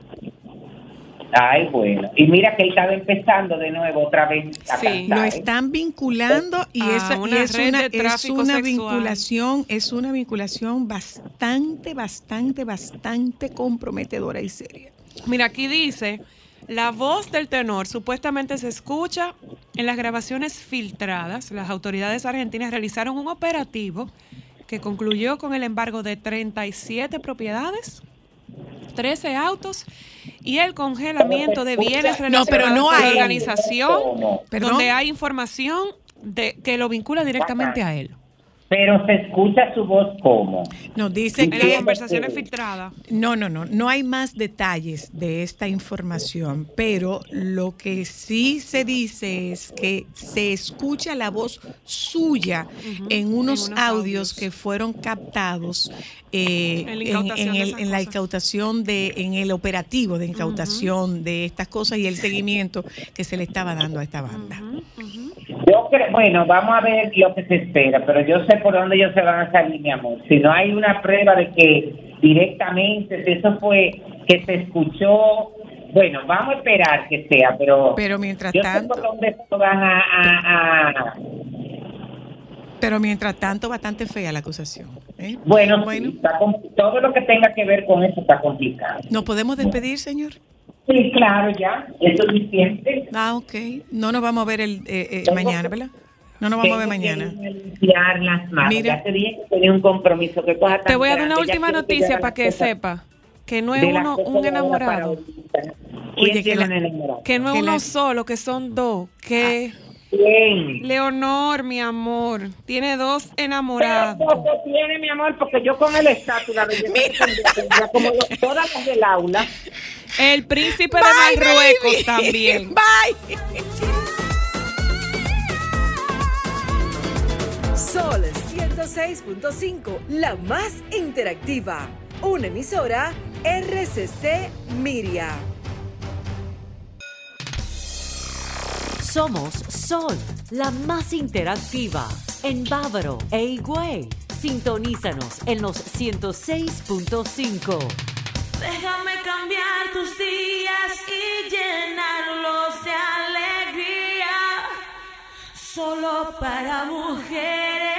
Ay, bueno. Y mira que él estaba empezando de nuevo otra vez a Sí. cantar, Lo ¿eh? están vinculando y, A esa, una es una, es una vinculación, es una vinculación bastante, bastante, bastante comprometedora y seria. Mira, aquí dice, la voz del tenor supuestamente se escucha En las grabaciones filtradas, las autoridades argentinas realizaron un operativo que concluyó con el embargo de 37 propiedades, 13 autos y el congelamiento de bienes No, pero no con la hay- organización, Perdón. donde hay información de que lo vincula directamente a él. Pero se escucha su voz como. Nos dicen En las conversaciones filtradas. no, no, no, no hay más detalles de esta información, pero lo que sí se dice es que se escucha la voz suya en unos en unos audios audios. que fueron captados eh, En la en, incautación en de el- en la cosas. incautación de, en el operativo de incautación de estas cosas y el seguimiento que se le estaba dando a esta banda. Yo creo, bueno, vamos a ver lo que se espera, pero yo sé por dónde ellos se van a salir, mi amor. Si no hay una prueba de que directamente, si eso fue que se escuchó, bueno, vamos a esperar que sea, pero, Pero mientras yo sé tanto- por dónde van a, a- a- Pero mientras tanto, bastante fea la acusación. ¿eh? bueno, bueno, sí, está com- todo lo que tenga que ver con eso está complicado. ¿nos podemos despedir, señor? Sí, claro, ya, es suficiente. Ah, ok. No nos vamos a ver el eh, eh, mañana, ¿verdad? No nos vamos a ver mañana. limpiar las manos. Mira. Ya te dije que tenía un compromiso. Que cosa Te voy a dar una grande. Última que noticia para que cosas sepa que no es uno un enamorado, ahorita. ¿Quién Oye, que la- que no es Que uno la- solo, que son dos, que Leonor, mi amor, tiene dos Pero enamorados. poco tiene, mi amor, porque yo con el estatus, la belleza como todas las del aula. El príncipe de Marruecos baby. también. Bye. Sol 106.5, la más interactiva. Una emisora RCC Miria. Somos Sol, la más interactiva en Bávaro e Higüey. Sintonízanos en los 106.5. Déjame cambiar tus días y llenarlos de alegría. Solo para mujeres.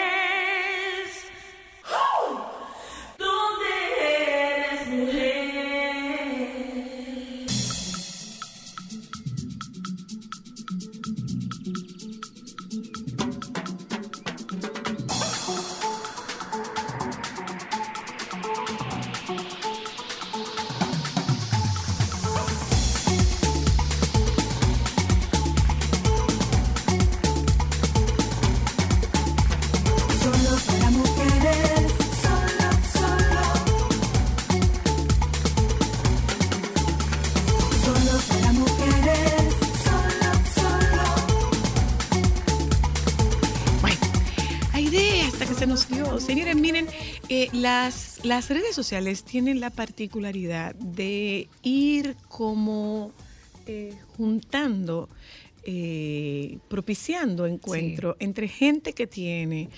Eh, las, las redes sociales tienen la particularidad de ir como eh, juntando, eh, propiciando encuentro entre gente que tiene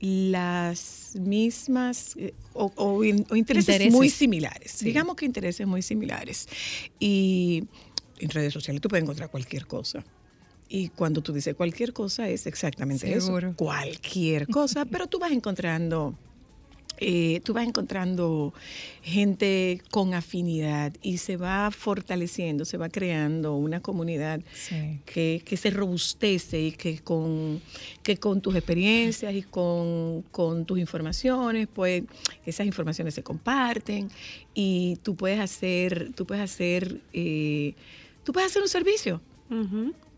las mismas eh, o, o in- o intereses, Intereses. muy similares. Digamos que intereses muy similares. Y en redes sociales tú puedes encontrar cualquier cosa. Y cuando tú dices cualquier cosa es exactamente Seguro. eso. Cualquier cosa, pero tú vas encontrando, eh, tú vas encontrando gente con afinidad y se va fortaleciendo, se va creando una comunidad Sí. que, que se robustece y que con, que con tus experiencias y con, con tus informaciones, pues esas informaciones se comparten y tú puedes hacer, tú puedes hacer, eh, tú puedes hacer un servicio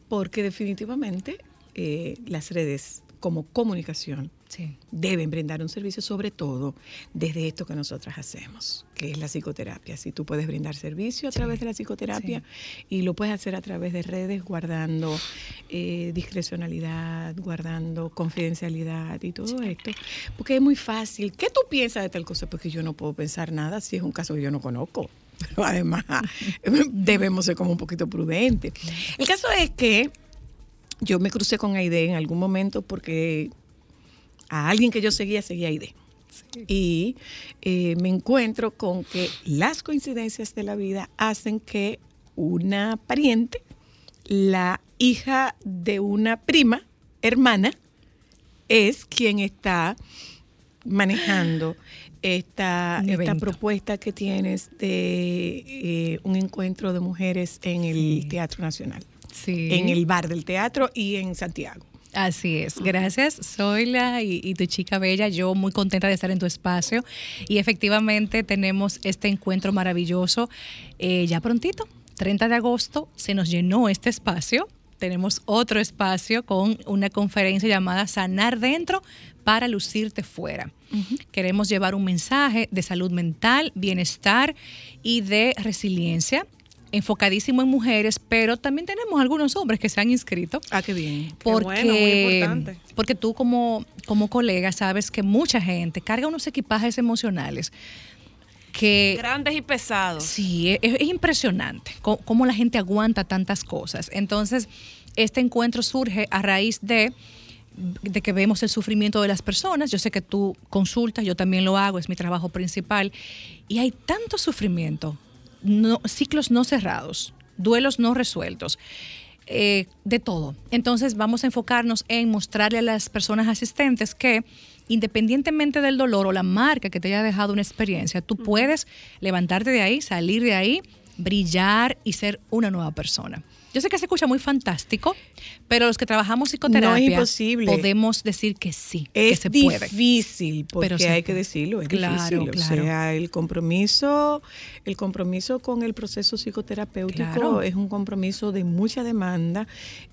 porque definitivamente eh, las redes como comunicación Sí. deben brindar un servicio sobre todo desde esto que nosotras hacemos, que es la psicoterapia. Si tú puedes brindar servicio a través de la psicoterapia y lo puedes hacer a través de redes guardando eh, discrecionalidad, guardando confidencialidad y todo esto, porque es muy fácil. ¿Qué tú piensas de tal cosa? Porque yo no puedo pensar nada si es un caso que yo no conozco. Pero además debemos ser como un poquito prudentes. El caso es que yo me crucé con Aide en algún momento porque a alguien que yo seguía, seguía Aide. Y eh, me encuentro con que las coincidencias de la vida hacen que una pariente, la hija de una prima, hermana, es quien está manejando esta, esta propuesta que tienes de eh, un encuentro de mujeres en el Sí. Teatro Nacional. Sí. en el bar del teatro y en Santiago. Así es, gracias Zoila y, y tu chica bella, yo muy contenta de estar en tu espacio y efectivamente tenemos este encuentro maravilloso eh, ya prontito, 30 de agosto se nos llenó este espacio, tenemos otro espacio con una conferencia llamada Sanar Dentro para lucirte fuera. Queremos llevar un mensaje de salud mental, bienestar y de resiliencia enfocadísimo en mujeres, pero también tenemos algunos hombres que se han inscrito. Ah, qué bien. Qué Porque, bueno, muy importante. porque tú como, como colega sabes que mucha gente carga unos equipajes emocionales que Grandes y pesados. sí, es, es impresionante co- cómo la gente aguanta tantas cosas. Entonces, este encuentro surge a raíz de de que vemos el sufrimiento de las personas. Yo sé que tú consultas, yo también lo hago, es mi trabajo principal. Y hay tanto sufrimiento, no- ciclos no cerrados, duelos no resueltos, eh, de todo. Entonces vamos a enfocarnos en mostrarle a las personas asistentes que independientemente del dolor o la marca que te haya dejado una experiencia, tú puedes levantarte de ahí, salir de ahí, brillar y ser una nueva persona. Yo sé que se escucha muy fantástico, pero los que trabajamos psicoterapia imposible. podemos decir que sí, que Es se puede. difícil, porque Pero hay que decirlo, es Claro, difícil. claro. O sea, el compromiso, el compromiso con el proceso psicoterapéutico Claro. es un compromiso de mucha demanda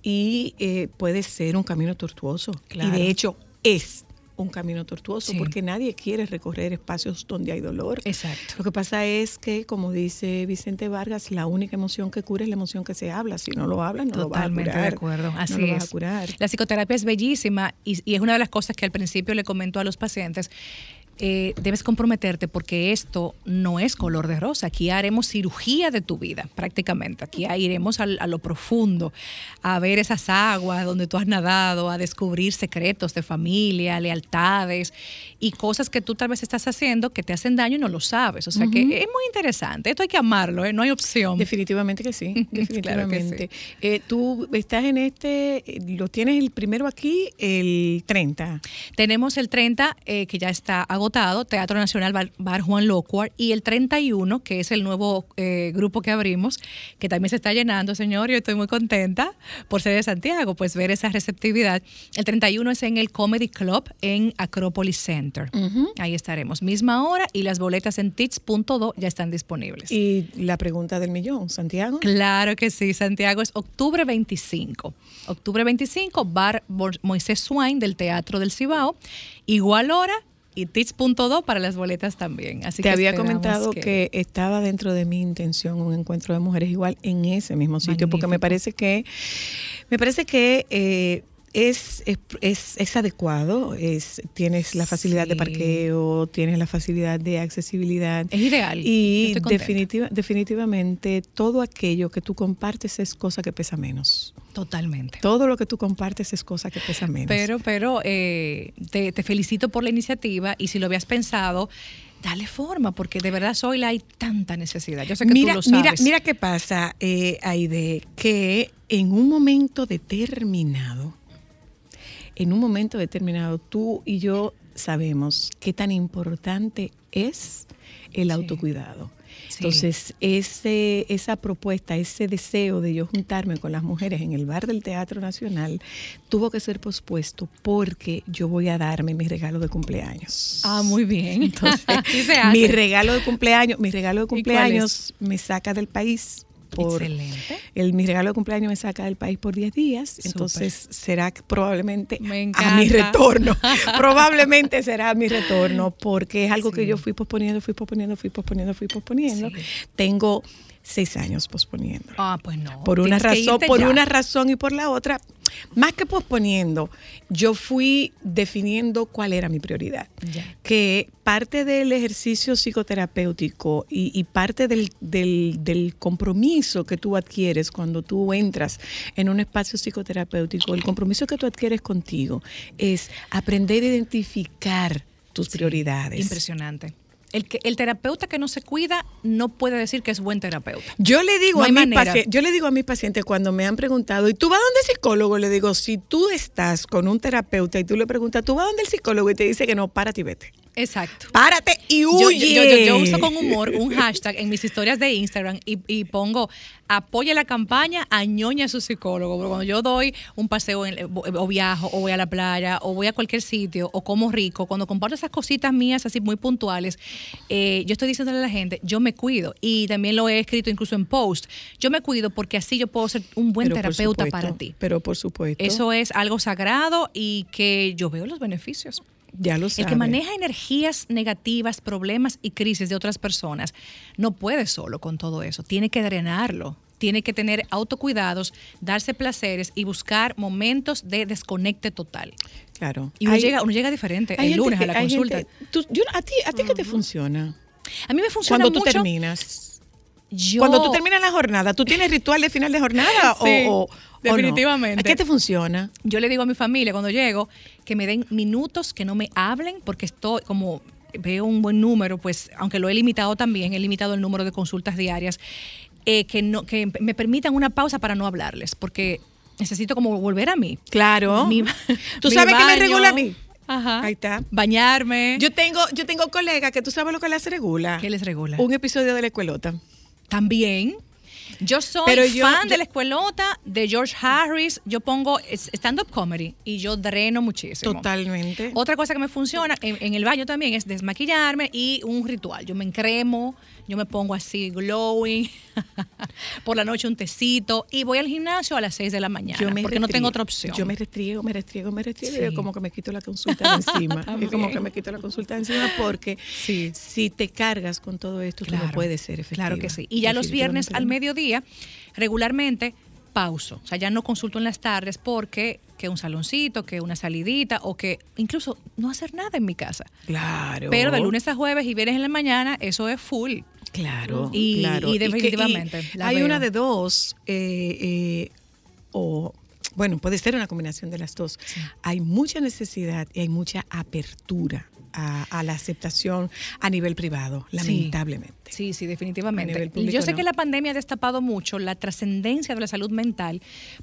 y eh, puede ser un camino tortuoso. Y de hecho es un camino tortuoso Sí. porque nadie quiere recorrer espacios donde hay dolor. Exacto. Lo que pasa es que, como dice Vicente Vargas, la única emoción que cura es la emoción que se habla. Si no lo hablas, no lo vas a Totalmente curar. de acuerdo. Así no lo es. vas a curar. La psicoterapia es bellísima y, y es una de las cosas que al principio le comento a los pacientes. Eh, debes comprometerte porque esto no es color de rosa. Aquí haremos cirugía de tu vida, prácticamente. Aquí iremos al- a lo profundo, a ver esas aguas donde tú has nadado, a descubrir secretos de familia, lealtades y cosas que tú tal vez estás haciendo que te hacen daño y no lo sabes. O sea que es muy interesante. Esto hay que amarlo, ¿eh? no hay opción. Definitivamente que sí, Claro que sí. definitivamente. Eh, tú estás en este, eh, lo tienes el primero aquí, el 30. Tenemos el 30, eh, que ya está agotado, Teatro Nacional Bar, Bar Juan Locuar, y el 31, que es el nuevo eh, grupo que abrimos, que también se está llenando, señor, y estoy muy contenta por ser de Santiago, pues ver esa receptividad. El 31 es en el Comedy Club en Acropolis Center. Ahí estaremos, misma hora, y las boletas en tits.do ya están disponibles. Y la pregunta del millón, Santiago. Claro que sí, Santiago es octubre 25. Octubre 25, Bar Moisés Swine del Teatro del Cibao. Igual hora y tits.do para las boletas también. Así Te que había comentado que... estaba dentro de mi intención un encuentro de mujeres igual en ese mismo sitio, porque me parece que, me parece que eh, es, es, es- es adecuado, es, tienes la facilidad de parqueo, tienes la facilidad de accesibilidad. Es ideal. Y definitiva, definitivamente todo aquello que tú compartes es cosa que pesa menos. Totalmente. Todo lo que tú compartes es cosa que pesa menos. Pero, pero eh, te, te felicito por la iniciativa y si lo habías pensado, dale forma, porque de verdad hoy hay tanta necesidad. Yo sé que mira, tú lo sabes. mira, mira qué pasa, eh, Aide, que en un momento determinado, en un momento determinado, tú y yo sabemos qué tan importante es el autocuidado. Sí. Entonces, ese, esa propuesta, ese deseo de yo juntarme con las mujeres en el bar del Teatro Nacional tuvo que ser pospuesto porque yo voy a darme mi regalo de cumpleaños. Ah, muy bien. Entonces, Así se hace. mi regalo de cumpleaños, mi regalo de cumpleaños me saca del país por Excelente. el mi regalo de cumpleaños me saca del país por 10 días, entonces será probablemente Me a mi retorno. probablemente será mi retorno porque es algo que yo fui posponiendo, fui posponiendo, fui posponiendo, fui posponiendo. Sí. Tengo seis años posponiendo Ah, pues no. por una razón, por ya. una razón y por la otra, más que posponiendo, yo fui definiendo cuál era mi prioridad. Ya. Que parte del ejercicio psicoterapéutico y, y parte del, del- del compromiso que tú adquieres cuando tú entras en un espacio psicoterapéutico, el compromiso que tú adquieres contigo es aprender a identificar tus prioridades. Impresionante. El, que, el terapeuta que no se cuida no puede decir que es buen terapeuta. Yo le digo No a pacientes, yo le digo a mis pacientes cuando me han preguntado, ¿y tú vas donde el psicólogo? Le digo, si tú estás con un terapeuta y tú le preguntas, ¿tú vas donde el psicólogo? Y te dice que no, párate y vete. Exacto. Párate y huye. yo- yo- yo uso con humor un hashtag en mis historias de Instagram y, y pongo apoya la campaña a ñoña su psicólogo. Porque cuando yo doy un paseo en- o viajo o voy a la playa o voy a cualquier sitio o como rico, cuando comparto esas cositas mías así muy puntuales, eh, yo estoy diciéndole a la gente, yo me cuido y también lo he escrito incluso en post. Yo me cuido porque así yo puedo ser un buen Pero terapeuta supuesto, para ti. Pero por supuesto. Eso es algo sagrado y que yo veo los beneficios. Ya lo El que maneja energías negativas, problemas y crisis de otras personas no puede solo con todo eso. Tiene que drenarlo. Tiene que tener autocuidados, darse placeres y buscar momentos de desconecte total. Claro. Y uno, Hay- llega, uno llega diferente el lunes que- a la consulta. gente- tú- yo- ¿A ti, a ti qué te funciona? A mí me funciona Cuando tú mucho. terminas. yo- Cuando tú terminas la jornada, ¿tú tienes ritual de final de jornada o- Sí, o, o no? definitivamente. ¿A qué te funciona? Yo le digo a mi familia cuando llego que me den minutos, que no me hablen, porque estoy como veo un buen número, pues aunque lo he limitado también, he limitado el número de consultas diarias, eh, que, no, que me permitan una pausa para no hablarles, porque necesito como volver a mí. Claro. Mi- ¿Tú mi sabes qué me baño. regula a mí? Ajá. Ahí está. Bañarme. Yo tengo, yo tengo colegas que tú sabes lo que les regula. ¿Qué les regula? Un episodio de la escuelota. También. Yo soy Pero yo- fan yo- de la escuelota, de George Harris. Yo pongo stand-up comedy y yo dreno muchísimo. Totalmente. Otra cosa que me funciona en, en el baño también es desmaquillarme y un ritual. Yo me encremo, yo me pongo así glowing, por la noche un tecito y voy al gimnasio a las 6 de la mañana Yo me porque no tengo otra opción. Yo me restriego, me restriego, me restriego Sí. y es como que me quito la consulta de encima. es como que me quito la consulta de encima porque Sí. si te cargas con todo esto, tú no puedes ser efectiva. Claro que sí. Y ya los viernes al mediodía, regularmente pauso. O sea, ya no consulto en las tardes porque que un saloncito, que una salidita o que incluso no hacer nada en mi casa. Claro. Pero de lunes a jueves y viernes en la mañana, eso es full. Claro, Y- claro. y que- definitivamente, hay veo. una de dos, eh, eh, o bueno, puede ser una combinación de las dos. Hay mucha necesidad y hay mucha apertura a, a la aceptación a nivel privado, lamentablemente. Sí, sí, A definitivamente. Yo sé no. que la pandemia ha destapado mucho la trascendencia de la salud mental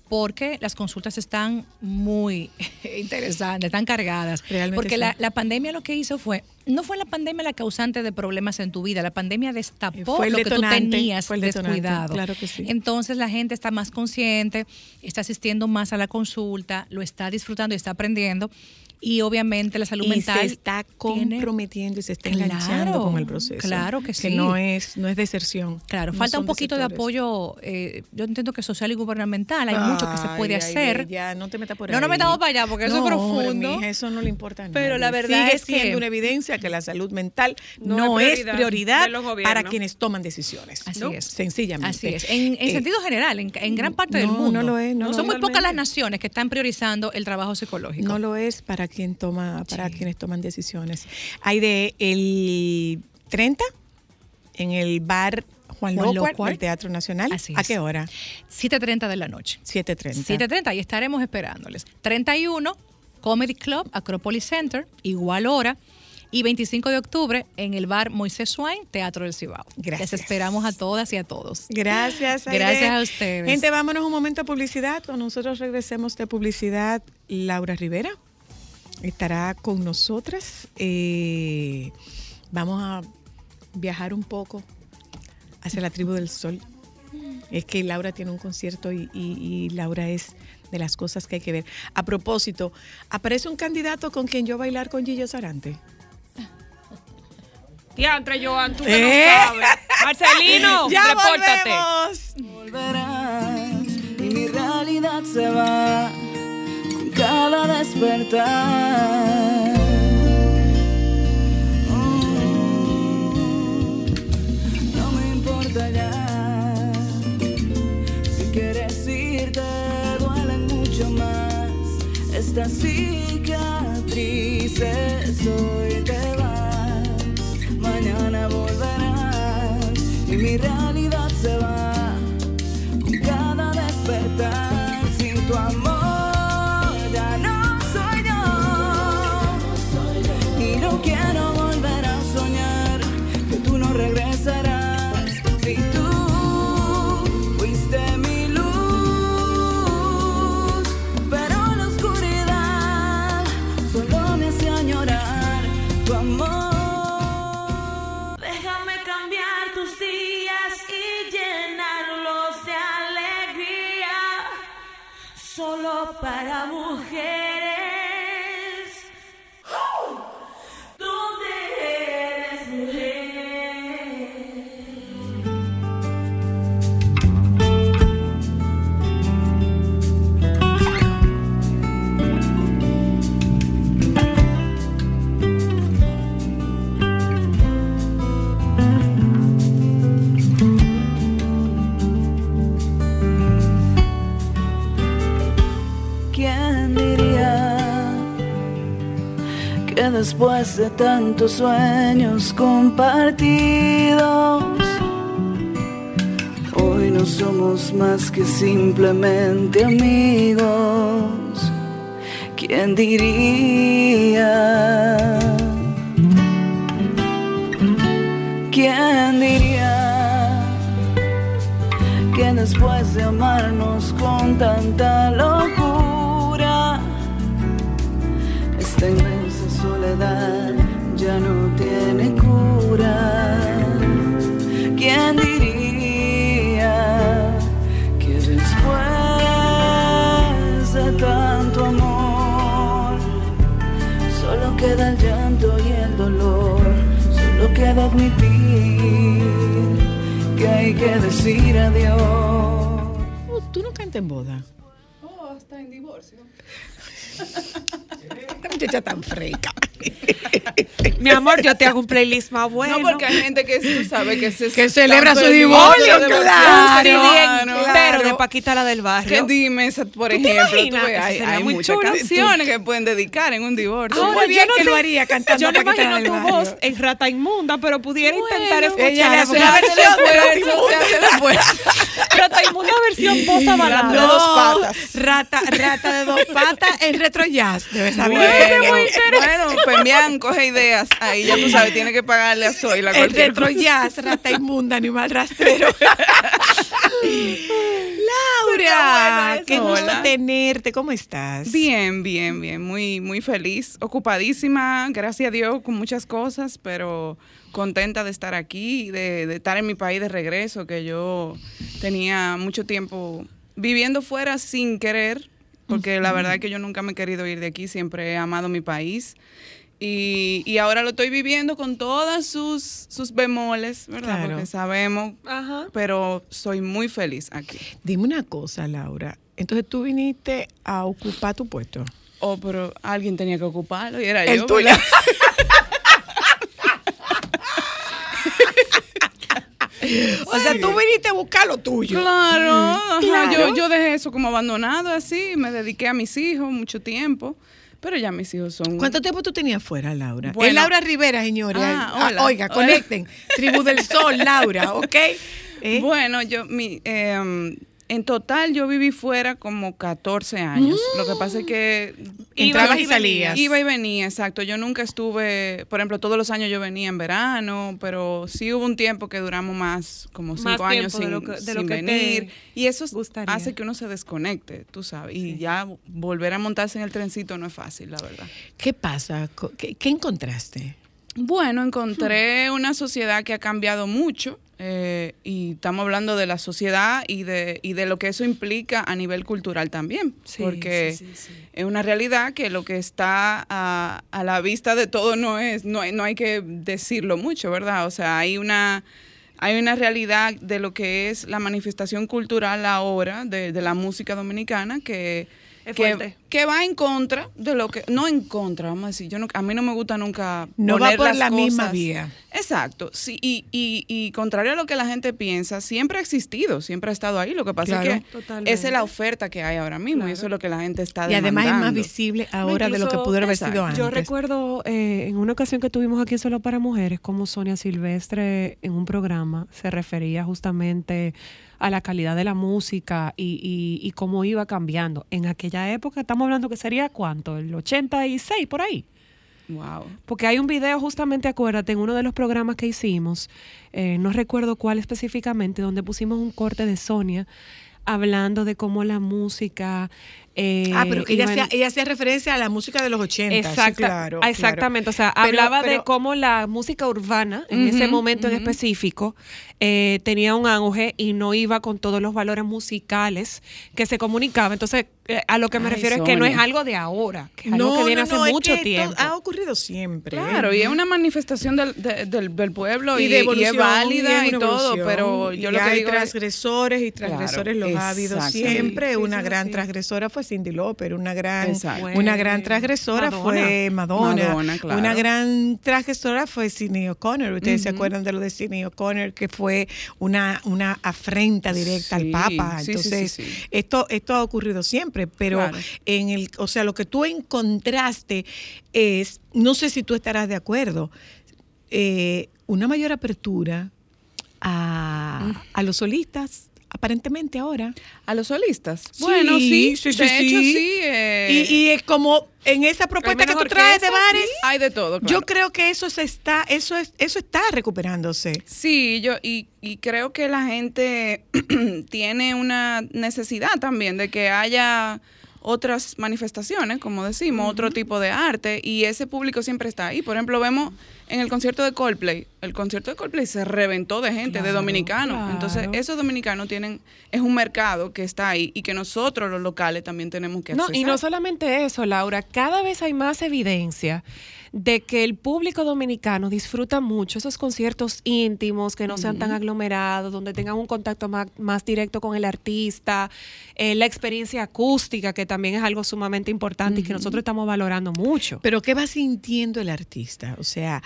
porque las consultas están muy interesantes, están cargadas. Realmente porque sí. la, la pandemia lo que hizo fue, no fue la pandemia la causante de problemas en tu vida, la pandemia destapó lo que tú tenías fue el detonante, descuidado. claro que sí. Entonces la gente está más consciente, está asistiendo más a la consulta, lo está disfrutando y está aprendiendo. Y obviamente la salud y mental se está tiene- comprometiendo y se está Claro, enganchando con el proceso. claro que sí. Que no es, no es deserción. Claro, No falta un poquito de apoyo, eh, yo entiendo que social y gubernamental, hay mucho que se puede Ay, hacer. ay, ya, no te metas por No ahí. nos metamos para allá, porque eso es No, hombre, profundo. mija, eso no le importa a Pero la verdad Sigue es que- siendo una evidencia que la salud mental No no, es es prioridad para quienes toman decisiones. Así ¿no? es. Sencillamente. Así es. En, en Eh, sentido general, en, en gran parte del no, mundo. no lo es, no lo Son muy pocas las naciones que están priorizando el trabajo psicológico. No lo es para quien toma, para quienes toman decisiones. Hay de el 30 en el bar Juan, Juan Locuar del Teatro Nacional. Así ¿A qué hora? 7.30 de la noche. 7.30. 7.30, ahí estaremos esperándoles. 31, Comedy Club, Acropolis Center, igual hora. Y 25 de octubre en el bar Moisés Swain, Teatro del Cibao. Gracias. Les esperamos a todas y a todos. Gracias. Aide. Gracias a ustedes. Gente, vámonos un momento a publicidad. Cuando nosotros regresemos de publicidad, Laura Rivera estará con nosotras. Eh, vamos a viajar un poco hacia la tribu del sol. Es que Laura tiene un concierto y, y- y Laura es de las cosas que hay que ver. A propósito, aparece un candidato con quien yo bailar con Gillo Sarante. Diantre, Joan, tú que ¿Eh? no sabes. Marcelino, ¡Ya repórtate. volvemos! volverás y mi realidad se va No me importa ya si quieres irte duelen mucho más estas cicatrices hoy te vas mañana volverás y mi realidad se va con cada despertar. Sin tu amor para mujeres. Después de tantos sueños compartidos, hoy no somos más que simplemente amigos? ¿Quién diría? ¿Quién diría? que después de amarnos con tanta locura, esta ya no tiene cura. ¿Quién diría que después de tanto amor, solo queda el llanto y el dolor, solo queda admitir que hay que decir adiós. Oh, Tú no cantas en boda. Oh, hasta en divorcio. Esta muchacha tan fresca. Mi amor, yo te hago un playlist más bueno. No, porque hay gente que tú sabes que se Que celebra su divorcio, claro, claro. pero de Paquita la del Que barrio. dime, esa, por ¿Tú te ejemplo, tú ves, hay, muy muchas chulo. canciones que pueden dedicar en un divorcio. Ahora Ahora, bien yo no que sé- lo haría cantando Yo no Paquita imagino la del tu barrio. voz en rata inmunda, pero pudiera intentar Bueno, escuchar. ella le hace una Se hace el versión de Rata inmunda versión posta balada. de dos patas. Rata, rata de dos patas en retro jazz. Debe saber. Bueno, bien, coge ideas. Ahí ya tú sabes, tiene que pagarle a Zoila El cualquier jazz, rata inmunda, animal rastrero. Laura, qué gusto hola. tenerte. ¿Cómo estás? Bien, bien, bien, muy, muy feliz, ocupadísima, gracias a Dios, con muchas cosas, pero contenta de estar aquí, de, de estar en mi país de regreso, que yo tenía mucho tiempo viviendo fuera sin querer, porque la verdad es que yo nunca me he querido ir de aquí, siempre he amado mi país. Y, y ahora lo estoy viviendo con todas sus, sus bemoles, ¿verdad? Claro. Porque sabemos, Ajá. pero soy muy feliz aquí. Dime una cosa, Laura. Entonces tú viniste a ocupar tu puesto. Oh, pero alguien tenía que ocuparlo y era El yo. tuyo. O sea, tú viniste a buscar lo tuyo. Claro, Claro. Yo, yo dejé eso como abandonado así, me dediqué a mis hijos mucho tiempo, pero ya mis hijos son... ¿Cuánto tiempo tú tenías fuera, Laura? Bueno. es Laura Rivera, señores. Ah, Ah, oiga, Hola. conecten. Tribu del Sol, Laura, ¿ok? ¿Eh? Bueno, yo, mi, eh, en total yo viví fuera como 14 años. Lo que pasa es que... Entrabas y y salías. Iba y venía, exacto. Yo nunca estuve, por ejemplo, todos los años yo venía en verano, pero sí hubo un tiempo que duramos más, como Más cinco años de sin, lo que- de sin lo que te venir. Y eso gustaría. hace que uno se desconecte, tú sabes. Y ya volver a montarse en el trencito no es fácil, la verdad. ¿Qué pasa? Co- ¿Qué, qué encontraste? Bueno, encontré una sociedad que ha cambiado mucho eh, y estamos hablando de la sociedad y de, y de lo que eso implica a nivel cultural también, Sí, porque sí, sí, sí. es una realidad que lo que está a, a la vista de todo no es, no hay, no hay que decirlo mucho, ¿verdad? O sea, hay una hay una realidad de lo que es la manifestación cultural ahora de, de la música dominicana que, Es fuerte. que va en contra de lo que, no en contra, vamos a decir, yo no, a mí no me gusta nunca No va por las la misma vía. Exacto, sí, y, y, y contrario a lo que la gente piensa, siempre ha existido, siempre ha estado ahí. Lo que pasa Claro. es que Totalmente. esa es la oferta que hay ahora mismo y eso es lo que la gente está Y además es más demandando. visible ahora de lo que pudo haber sido antes. Yo recuerdo eh, en una ocasión que tuvimos aquí en Solo para Mujeres, como Sonia Silvestre en un programa se refería justamente a la calidad de la música y, y- y cómo iba cambiando. En aquella época, estamos hablando que sería cuánto, el 86 por ahí. Wow. Porque hay un video, justamente, acuérdate, en uno de los programas que hicimos, eh, no recuerdo cuál específicamente, donde pusimos un corte de Sonia hablando de cómo la música Eh, Ah, pero que ella, hacía, ella hacía referencia a la música de los 80. sí, Exacta- claro, ah, exactamente, o sea, Pero- hablaba de cómo la música urbana en ese momento en específico eh, tenía un auge y no iba con todos los valores musicales que se comunicaba. Entonces, eh, a lo que me Ay, refiero es que no es algo de ahora, que es algo que viene no, hace no, es mucho que tiempo. Ha ocurrido siempre. ¿eh? Claro, y es una manifestación del, de- del, del pueblo y, y de y evolución, es válida y, todo, pero yo Y lo que hay digo es- transgresores y transgresores Claro, los ha habido siempre. Sí, sí, una sí, gran sí. transgresora fue Cindy Lauper, una gran, Exacto. una gran transgresora Madonna. fue Madonna, Madonna, claro. una gran transgresora fue Sidney O'Connor. Ustedes se acuerdan de lo de Sidney O'Connor que fue una, una afrenta directa Sí, al Papa. sí, sí, sí, Entonces, sí. esto esto ha ocurrido siempre, pero Claro. en el, o sea, lo que tú encontraste es, no sé si tú estarás de acuerdo, eh, una mayor apertura a, a los solistas, aparentemente ahora. a los solistas. Sí, bueno, sí, sí, sí, de sí. hecho sí. eh, Y, y es como en esa propuesta que tú traes de bares, hay de todo. yo creo que eso se está, eso es, eso está recuperándose. Sí, yo y, y creo que la gente tiene una necesidad también de que haya otras manifestaciones, como decimos, otro tipo de arte y ese público siempre está ahí. Por ejemplo, vemos en el concierto de Coldplay, el concierto de Coldplay se reventó de gente, de dominicanos. claro. Entonces, esos dominicanos tienen es un mercado que está ahí y que nosotros los locales también tenemos que No, accesar. y no solamente eso, Laura, cada vez hay más evidencia de que el público dominicano disfruta mucho esos conciertos íntimos, que no sean tan aglomerados, donde tengan un contacto más, más directo con el artista, eh, la experiencia acústica, que también es algo sumamente importante y que nosotros estamos valorando mucho. Pero ¿qué va sintiendo el artista? O sea,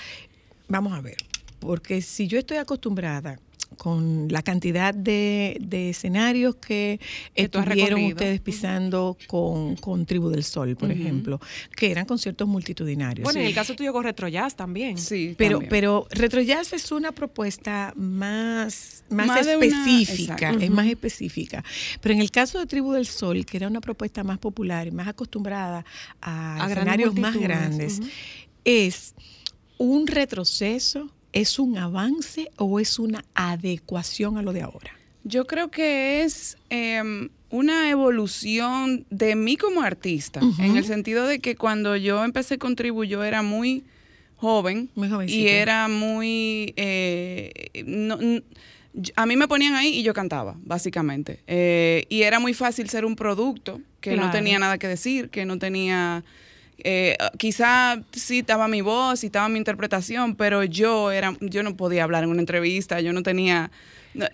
vamos a ver, porque si yo estoy acostumbrada con la cantidad de, de escenarios que Que estuvieron ustedes pisando con, con Tribu del Sol, por ejemplo, que eran conciertos multitudinarios. Bueno, en el caso tuyo con Retro Jazz también. Sí, Pero, también. pero Retro Jazz es una propuesta más, más, Más de una- específica, es más específica. Pero en el caso de Tribu del Sol, que era una propuesta más popular y más acostumbrada a, A grandes escenarios más grandes, es un retroceso, es un avance o es una adecuación a lo de ahora. Yo creo que es em, una evolución de mí como artista, en el sentido de que cuando yo empecé con Tribu yo era muy joven Muy y era muy... eh, no- a mí me ponían ahí y yo cantaba, básicamente. Eh, y era muy fácil ser un producto que no tenía nada que decir, que no tenía... eh, quizá sí estaba mi voz y estaba mi interpretación, pero yo era, yo no podía hablar en una entrevista, yo no tenía,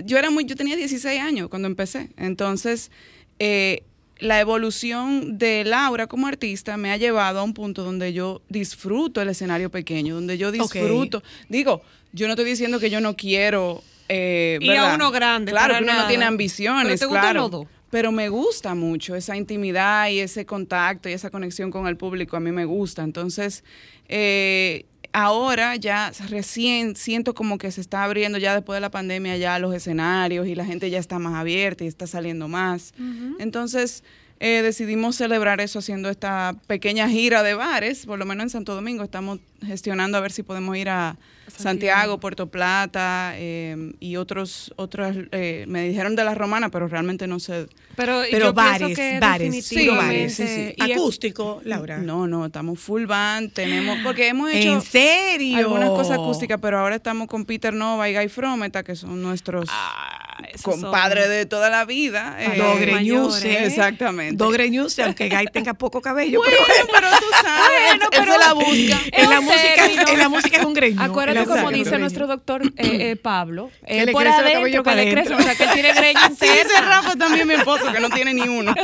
yo era muy, yo tenía 16 años cuando empecé, entonces eh, la evolución de Laura como artista me ha llevado a un punto donde yo disfruto el escenario pequeño, donde yo disfruto, digo, yo no estoy diciendo que yo no quiero eh, Ir a uno grande, claro que uno no tiene Pero ambiciones, te gustan claro. Pero me gusta mucho esa intimidad y ese contacto y esa conexión con el público. A mí me gusta. Entonces, eh, ahora ya recién siento como que se está abriendo ya después de la pandemia ya los escenarios y la gente ya está más abierta y está saliendo más. Entonces, eh, decidimos celebrar eso haciendo esta pequeña gira de bares, por lo menos en Santo Domingo. Estamos gestionando a ver si podemos ir a Santiago, Puerto Plata eh, y otros, otras, eh, me dijeron de la romana, pero realmente no sé. Pero, Pero yo bares, que bares, sí, sí. y es- Acústico, Laura. No, no, estamos full band, tenemos, porque hemos hecho ¿En serio? algunas cosas acústicas, pero ahora estamos con Peter Nova y Guy Frometa, que son nuestros Ah, son- de toda la vida. eh, greñuces. Exactamente. Dos greñuces, aunque Guy tenga poco cabello. Bueno, pero pero tú sabes, él- él se la busca. en, la música, en la música es un greño. Acuérdate como dice nuestro doctor eh, eh, Pablo, Que eh, le por adentro cabello que le crece, o sea que él tiene greño Sí, dice. Rafa también mi esposo, que no tiene ni uno.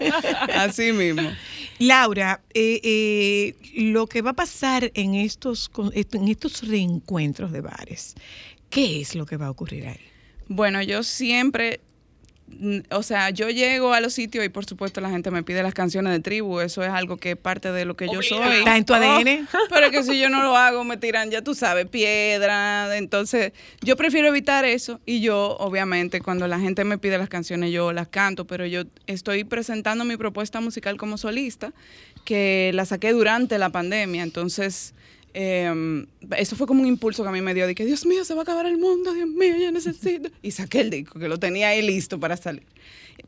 Así mismo. Laura, eh, eh, lo que va a pasar en estos, en estos reencuentros de bares, ¿qué es lo que va a ocurrir ahí? Bueno, yo siempre, o sea, yo llego a los sitios y por supuesto la gente me pide las canciones de tribu, eso es algo que es parte de lo que yo soy. ¿Está en tu ADN? Oh, pero que si yo no lo hago me tiran, ya tú sabes, piedra, entonces yo prefiero evitar eso. Y yo obviamente cuando la gente me pide las canciones yo las canto, pero yo estoy presentando mi propuesta musical como solista, que la saqué durante la pandemia, entonces... eh, eso fue como un impulso que a mí me dio de que Dios mío se va a acabar el mundo Dios mío yo necesito y saqué el disco que lo tenía ahí listo para salir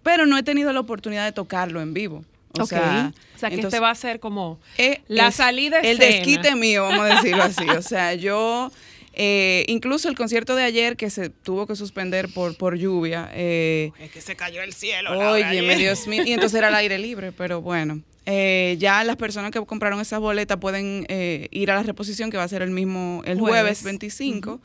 pero no he tenido la oportunidad de tocarlo en vivo O Ok. sea, O sea, que entonces, este va a ser como eh, la es salida El escena. desquite mío, vamos a decirlo así. O sea, yo, eh, incluso el concierto de ayer que se tuvo que suspender por, por lluvia. Eh, Es que se cayó el cielo. Óyeme, Dios mío. Y entonces era al aire libre, pero bueno. Eh, ya las personas que compraron esas boletas pueden eh, ir a la reposición que va a ser el mismo, el jueves, Jueves. 25.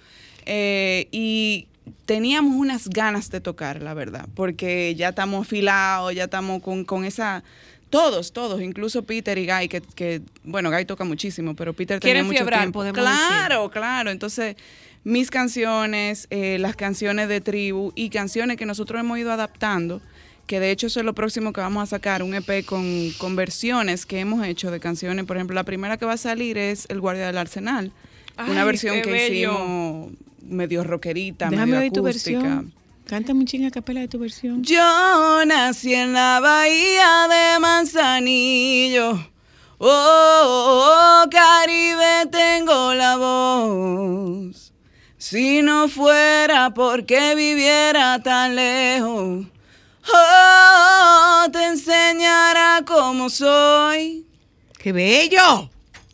Eh, y teníamos unas ganas de tocar, la verdad, porque ya estamos afilados, ya estamos con, con esa... Todos, todos, incluso Peter y Guy, que, que, bueno, Guy toca muchísimo, pero Peter Quieren mucho fiebrar, tiempo. podemos claro, claro. Entonces, mis canciones, eh, las canciones de tribu y canciones que nosotros hemos ido adaptando, que de hecho eso es lo próximo que vamos a sacar, un EP con, con versiones que hemos hecho de canciones. Por ejemplo, la primera que va a salir es El Guardia del Arsenal, una versión que bello. hicimos medio rockerita, Déjame medio oír tu acústica. versión. Cántame un chinga capela de tu versión. Yo nací en la bahía de Manzanillo. Oh, oh, oh, Caribe tengo la voz. Si no fuera porque viviera tan lejos, oh, te enseñara cómo soy. ¡Qué bello!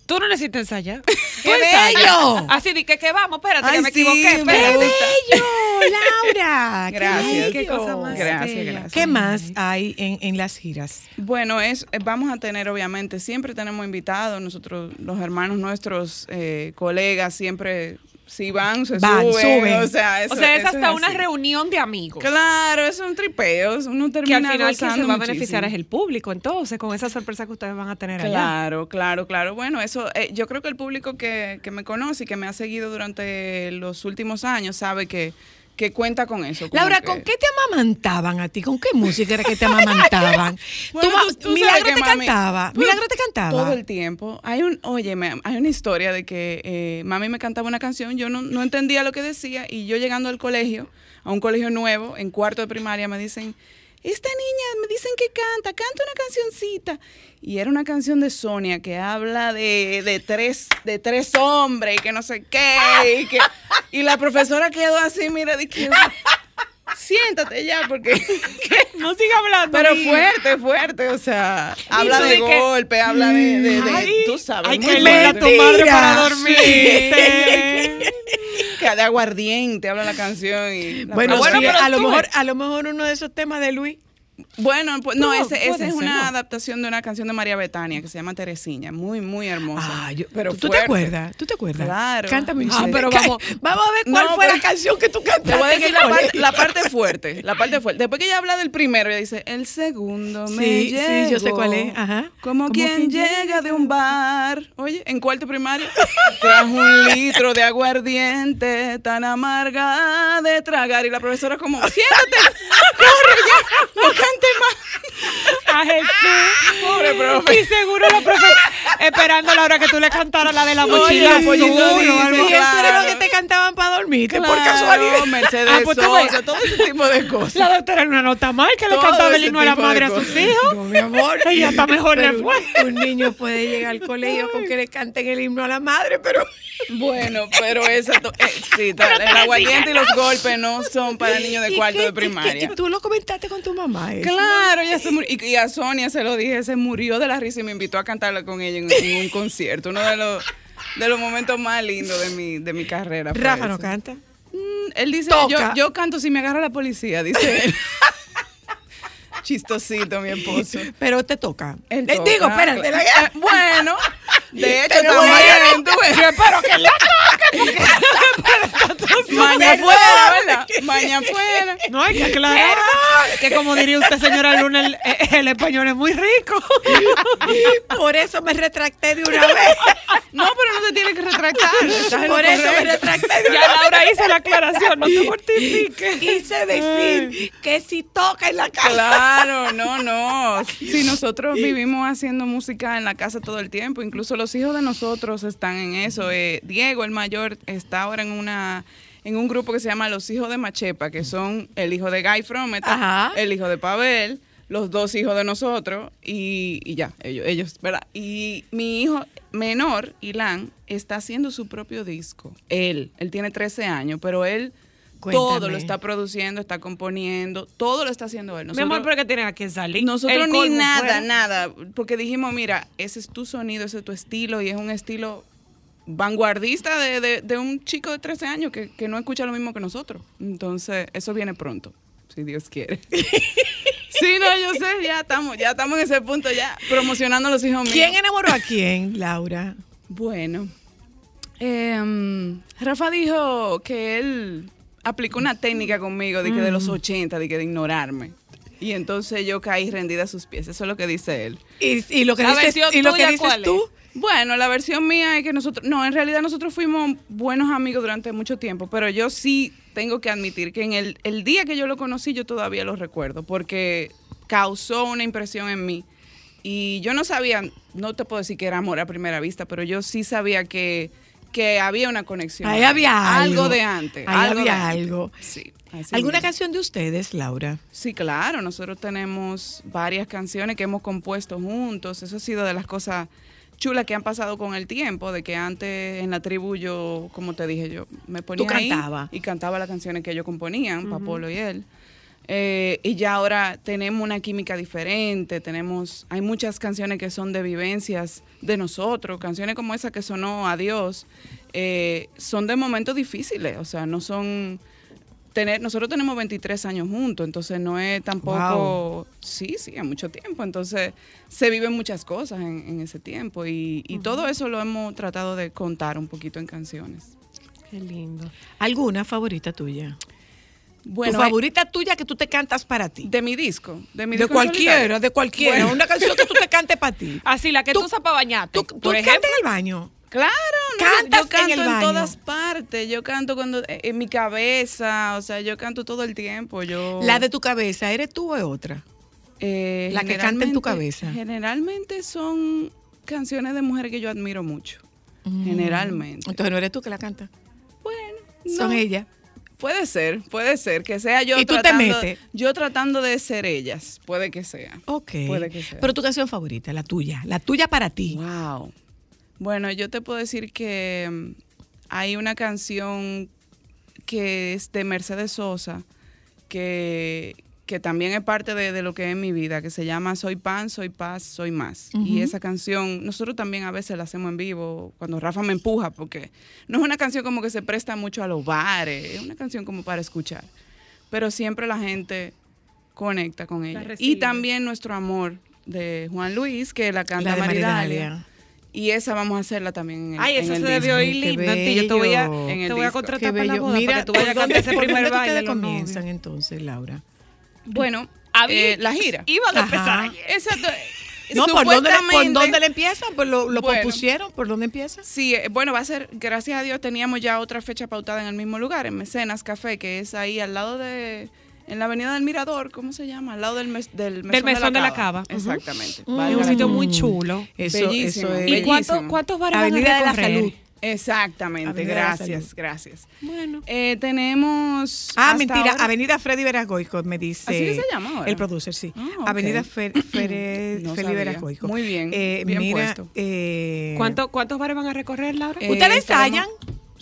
Tú no necesitas ensayar. ¡Qué bello! Así de que, que vamos, espérate, Ay, que me sí, equivoqué. Espérate. gusta. bello, Laura! ¡Qué Gracias. bello! Qué cosa más Gracias, bella. gracias. ¿Qué más hay en, en las giras? Bueno, es, eh, vamos a tener, obviamente, siempre tenemos invitados, nosotros, los hermanos nuestros, eh, colegas, siempre, si van, se Van, suben, suben. O sea, eso- O sea, es hasta una reunión de amigos. Claro, es un tripeo, uno Que termina al final quien se va a beneficiar es el público, entonces, con esa sorpresa que ustedes van a tener allá. Claro, claro, claro. Bueno, eso, eh, yo creo que el público que, que me conoce y que me ha seguido durante los últimos años sabe que, que cuenta con eso. Laura, que- ¿con qué te amamantaban a ti? ¿Con qué música era que te amamantaban? Bueno, Tú tú- Milagro que, te mami, cantaba. pues, Milagro te cantaba. Todo el tiempo. Hay un, oye, hay una historia de que eh, mami me cantaba una canción, yo no, no entendía lo que decía y yo llegando al colegio, a un colegio nuevo, en cuarto de primaria, me dicen, esta niña me dicen que canta, canta una cancioncita. Y era una canción de Sonia que habla de, de tres, de tres hombres y que no sé qué. Y, que, y la profesora quedó así, mira, dije, siéntate ya, porque No siga hablando. pero fuerte, fuerte, o sea, habla de de que- golpe, habla de, de- de- Ay, tú sabes, Ay, muy qué linda tu madre para dormir. Que de aguardiente habla la canción y la Bueno, sí, pero a lo mejor, ves. a lo mejor uno de esos temas de Luis. Bueno, pues, no, No, ese, puede es una ¿no? adaptación de una canción de María Betania que se llama Teresiña, muy, muy hermosa. Ah, yo- pero ¿tú, tú te acuerdas? ¿Tú te acuerdas? Claro. Cántame Ah, pero vamos- vamos a ver cuál No, fue la canción que tú cantaste. Te voy a decir la parte, colegio. la parte fuerte, la parte fuerte. Después que ella habla del primero, ella dice, el segundo me Sí, sí, yo sé cuál es, ajá. Como Como quien quien llega de un bar. Oye, en cuarto primario, trajo un litro de aguardiente tan amarga de tragar. Y la profesora como, siéntate, corre ya, no cante más. A Jesús. Pobre profe. Y seguro la profe esperando a la hora que tú le cantaras la de la Oye, mochila. pollito azul dice, Y eso era lo que te cantaban para dormirte, por Claro, casualidad. Mercedes Ah, pues. Sosa, todo ese tipo de cosas. La doctora era una nota mal que le cantaba el himno a la madre a sus hijos. No, mi amor. Ella está mejor le Pero fue. Un niño puede llegar al colegio con que le canten el himno a la madre, pero Bueno, pero esa, to- eh, sí, tal, el aguardiente y los golpes no son para niños de ¿Y cuarto qué- de primaria. qué- Tú lo comentaste con tu mamá. Eso? Claro, ella se murió. Y, y a Sonia se lo dije, se murió de la risa y me invitó a cantarla con ella en, en un concierto. Uno de los, de los momentos más lindos de mi, de mi carrera. fue Rafa no canta. Mm, Él dice, Toca. yo, yo canto si me agarra la policía, dice él. Chistosito, mi esposo. Pero te toca. Él Eh, toca, Digo, espérate. claro. la- Eh, bueno, de hecho, también. tú ves. Yo espero que la Maña afuera, ¿verdad? Maña afuera. No hay que aclarar que como diría usted, señora Luna, el, el español es muy rico. Por eso me retracté de una vez. No, pero no te tienes que retractar. Por eso me retracté de una Ya vez. Laura hizo la aclaración, no te mortifiques. Quise decir que si toca en la casa. Claro, no, no. Si nosotros vivimos haciendo música en la casa todo el tiempo, incluso los hijos de nosotros están en eso. Eh, Diego, el mayor, está ahora en una en un grupo que se llama Los Hijos de Machepa, que son el hijo de Guy Frometa, Ajá. el hijo de Pavel, los dos hijos de nosotros y, y ya, ellos, ellos, ¿verdad? Y mi hijo menor, Ilan, está haciendo su propio disco. Él, él tiene 13 años, pero él Todo lo está produciendo, está componiendo, todo lo está haciendo él. Mi amor, Nosotros- pero que tienen aquí salir. nosotros ni colmo nada, fuera. nada, porque dijimos, mira, ese es tu sonido, ese es tu estilo y es un estilo vanguardista de, de- de un chico de 13 años que, que no escucha lo mismo que nosotros. Entonces, eso viene pronto, si Dios quiere. sí, no, yo sé, ya estamos, ya estamos en ese punto, ya promocionando a los hijos míos. ¿Quién enamoró a quién, Laura? Bueno, em, Rafa dijo que él aplicó una técnica conmigo de que de los 80, de que de ignorarme. Y entonces yo caí rendida a sus pies. Eso es lo que dice él. Y, y lo que dices, y lo que dices ¿cuál es? Bueno, la versión mía es que nosotros, no, en realidad nosotros fuimos buenos amigos durante mucho tiempo, pero yo sí tengo que admitir que en el, el día que yo lo conocí yo todavía lo recuerdo, porque causó una impresión en mí. Y yo no sabía, no te puedo decir que era amor a primera vista, pero yo sí sabía que, que había una conexión. Ahí había algo. de antes. Ahí algo había antes. algo. Sí. así ¿Alguna mismo. canción de ustedes, Laura? Sí, claro, nosotros tenemos varias canciones que hemos compuesto juntos. Eso ha sido de las cosas chulas que han pasado con el tiempo, de que antes en la tribu yo, como te dije, yo me ponía ahí cantabas. y cantaba las canciones que ellos componían, Papolo y él. Eh, y ya ahora tenemos una química diferente, tenemos, hay muchas canciones que son de vivencias de nosotros, canciones como esa que sonó Adiós, eh, son de momentos difíciles, o sea, no son tener, nosotros tenemos 23 años juntos, entonces no es tampoco, sí, sí, es mucho tiempo, entonces se viven muchas cosas en, en ese tiempo y, y todo eso lo hemos tratado de contar un poquito en canciones. Qué lindo. ¿Alguna favorita tuya? Bueno, tu favorita tuya que tú te cantas para ti. de mi disco, de mi De disco cualquiera, de cualquiera. Bueno. Una canción que tú te cantes para ti. Así, la que Tú- tú, usas para bañarte. ¿Tú, tú cantas en el baño? Claro, no, Cantas yo canto en en, el baño. todas partes. Yo canto cuando eh, en mi cabeza, o sea, yo canto todo el tiempo. Yo La de tu cabeza, ¿eres tú o es otra? Eh, La que canta en tu cabeza. Generalmente son canciones de mujeres que yo admiro mucho. Generalmente. Entonces no eres tú que la canta. Bueno, Son no. ellas. Puede ser, puede ser que sea yo ¿Y tú te tratando, metes? yo tratando de ser ellas, puede que sea. Ok. Puede que sea. Pero tu canción favorita, la tuya. La tuya para ti. Wow. Bueno, yo te puedo decir que mm, hay una canción que es de Mercedes Sosa, que, que también es parte de, de lo que es mi vida, que se llama Soy pan, soy paz, soy más. Y esa canción, nosotros también a veces la hacemos en vivo, cuando Rafa me empuja, porque no es una canción como que se presta mucho a los bares, es una canción como para escuchar. Pero siempre la gente conecta con ella. Y también nuestro amor de Juan Luis, que la canta La de Maridalia. Maridalia. Y esa vamos a hacerla también en el Ay, en eso el se debió ir lindo. Yo te voy a, te voy a contratar para la boda Mira, para que tú vayas a ¿por cantar ese primer baile. comienzan entonces, Laura? Bueno, Había- eh, la gira. Iban a empezar ayer. Exacto. No, ¿por dónde, le, ¿por dónde le empiezan? ¿Por lo, lo Bueno. propusieron? ¿Por dónde empieza? Sí, eh, bueno, va a ser, gracias a Dios, teníamos ya otra fecha pautada en el mismo lugar, en Mecenas Café, que es ahí al lado de, en la avenida del Mirador, ¿cómo se llama? Al lado del, mes- del mesón, Mesón de la Cava. Exactamente. Mm. Es un la sitio muy chulo. Eso, Bellísimo. eso es. ¿Y Bellísimo. cuántos, cuántos bares Avenida van a de la recorrer? Salud. Exactamente, Avenida de la gracias, gracias. Bueno. Eh, tenemos... Ah, hasta mentira, ahora- Avenida Freddy Veragoico, me dice. ¿Así que se llama ahora? El producer, sí. Ah. Avenida Fer, Fer- No Freddy. Veragoico. Muy bien, Eh, bien mira, puesto. eh, ¿Cuánto- ¿Cuántos bares van a recorrer, Laura? Eh, ¿Ustedes estaremos- ensayan?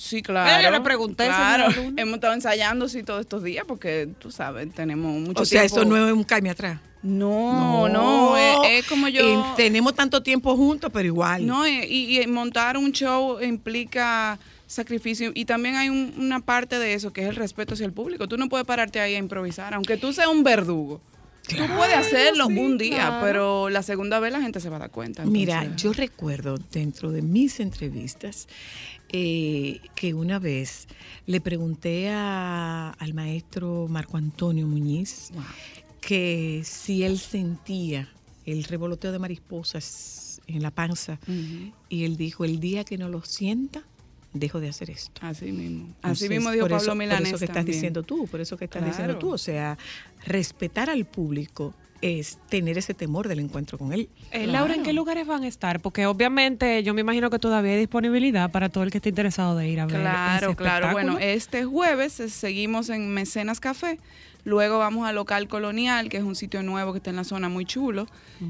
Sí, claro. yo le pregunté, Claro, hemos estado ensayando sí todos estos días porque tú sabes, tenemos mucho O sea, tiempo. eso no es un caime atrás. No, no, es, es como yo. Eh, tenemos tanto tiempo juntos, pero igual. No, y, y montar un show implica sacrificio y también hay un- una parte de eso que es el respeto hacia el público. Tú no puedes pararte ahí a improvisar, aunque tú seas un verdugo. Tú puedes hacerlo un día, pero la segunda vez la gente se va a dar cuenta. Mira, yo recuerdo dentro de mis entrevistas eh, que una vez le pregunté a- al maestro Marco Antonio Muñiz que si él sentía el revoloteo de mariposas en la panza y él dijo, el día que no lo sienta, dejo de hacer esto. Así mismo. Entonces, Así mismo dijo por Pablo eso, Milanés Por eso que estás también. diciendo tú, por eso que estás diciendo tú. O sea, respetar al público es tener ese temor del encuentro con él. Eh, Laura, ¿en qué lugares van a estar? Porque obviamente yo me imagino que todavía hay disponibilidad para todo el que esté interesado de ir a ver. Claro, ese claro. Bueno, este jueves eh, seguimos en Mecenas Café. Luego vamos a Local Colonial, que es un sitio nuevo que está en la zona muy chulo.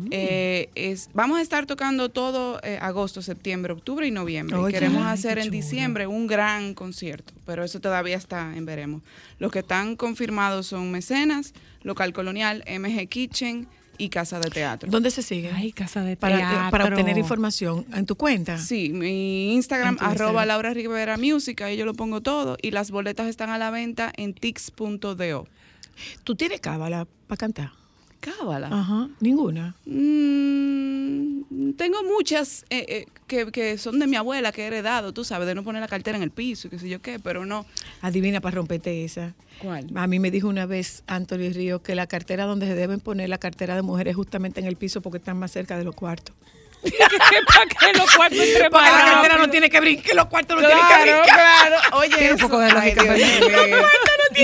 Eh, es, vamos a estar tocando todo eh, agosto, septiembre, octubre y noviembre. Y Oye, queremos hacer en chulo. diciembre un gran concierto, pero eso todavía está en veremos. Los que están confirmados son Mecenas, Local Colonial, MG Kitchen y Casa de Teatro. ¿Dónde se sigue? Ay, casa de para, teatro. eh, para obtener información en tu cuenta. Sí, mi Instagram, arroba. Laura Rivera Music, ahí yo lo pongo todo. Y las boletas están a la venta en tix.do. ¿Tú tienes cábala para cantar? Cábala. Ajá, ninguna. Mm, tengo muchas eh, eh, que, que son de mi abuela que he heredado, tú sabes, de no poner la cartera en el piso qué sé yo qué, pero no. Adivina para romperte esa. ¿Cuál? A mí me dijo una vez Anthony Río que la cartera donde se deben poner la cartera de mujeres es justamente en el piso porque están más cerca de los cuartos. para que los cuartos entre Porque la cartera no tiene que brincar, los cuartos no tienen que Claro, brincar. claro. Oye, Tiene un poco de lógica,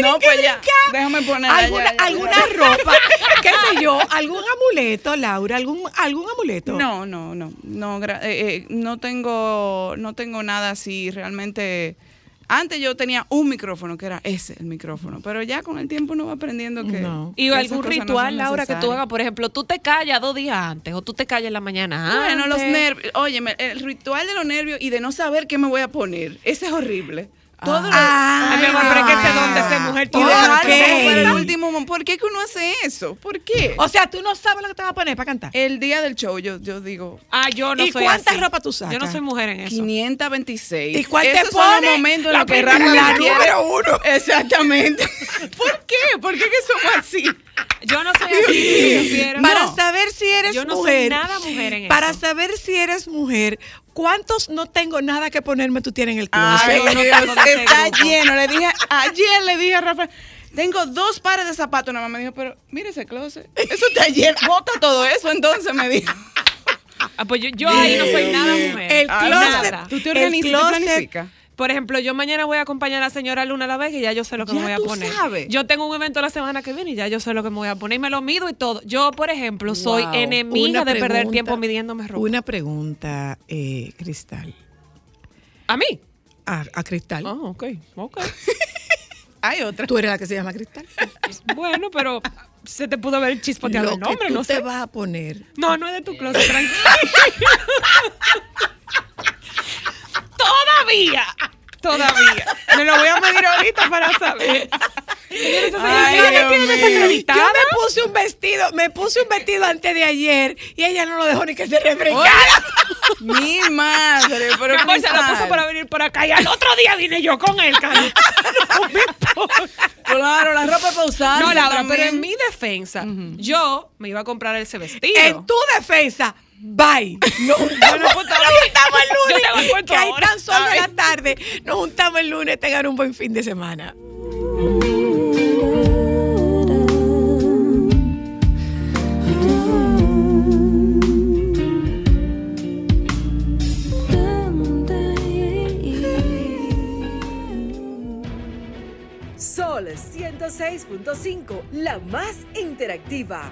No, pues ya. Déjame poner ¿Alguna, alguna ropa, qué sé yo, algún amuleto, Laura, algún, algún amuleto. No, no, no, no, gra- eh, eh, no tengo, no tengo nada así realmente. Antes yo tenía un micrófono que era ese el micrófono, pero ya con el tiempo uno va aprendiendo que No. Y algún no ritual, Laura, que tú hagas, por ejemplo, tú te callas dos días antes o tú te callas en la mañana Bueno, los antes. nervios. Oye, el ritual de los nervios y de no saber qué me voy a poner, ese es horrible. Todo lo- Ay, mi amor, pero es que ese don de ser mujer para el último. ¿Por qué que uno hace eso? ¿Por qué? O sea, tú no sabes lo que te vas a poner para cantar. el día del show, yo, yo digo, Ah, yo no ¿Y soy cuánta así. ropa tú sacas? Yo no soy mujer en eso. 526. ¿Y cuál te Esos son los momentos en La los que Rafa la número uno. Exactamente. ¿Por qué? ¿Por qué que somos así? Yo no soy así, tú. Para No. saber si eres Yo no soy mujer. nada mujer en Para eso. saber si eres mujer, ¿cuántos no tengo nada que ponerme tú tienes en el Ay, closet? no Dios, está lleno. Le dije, ayer le dije a Rafa, tengo dos pares de zapatos. Nada más me dijo, pero mire ese closet. Eso está lleno. Bota todo eso entonces, me dijo. Ah, pues yo, yo ahí no soy nada mujer. El Ah, closet. Nada. Tú te el organizas, tú closet-. Por ejemplo, yo mañana voy a acompañar a la señora Luna a la vez y ya yo sé lo que Ya me voy a tú poner. sabes. Yo tengo un evento la semana que viene y ya yo sé lo que me voy a poner y me lo mido y todo. Yo, por ejemplo, soy enemiga Una de perder tiempo midiéndome ropa. Una pregunta, eh, Cristal. ¿A mí? A, a Cristal. Ah, ok, ok. Hay otra. Tú eres la que se llama Cristal. bueno, pero se te pudo haber chispoteado el nombre, que tú no te sé. vas a poner. No, no es de tu closet, tranquilo. Todavía. Todavía. Me lo voy a medir ahorita para saber. Ay, me. Yo me puse un vestido, me puse un vestido antes de ayer y ella no lo dejó ni que se refrescara. Mi madre, pero Mi amor, se la Cristal. puso para venir por acá y al otro día vine yo con él, importa. Claro, la ropa para usar. No, Laura, pero en mi defensa, yo me iba a comprar ese vestido. En tu defensa, bye. Nos juntamos, nos juntamos el Yo lunes. que hay tan solo de la tarde. Nos juntamos el lunes. Tengan un buen fin de semana. Sol 106.5, la más interactiva.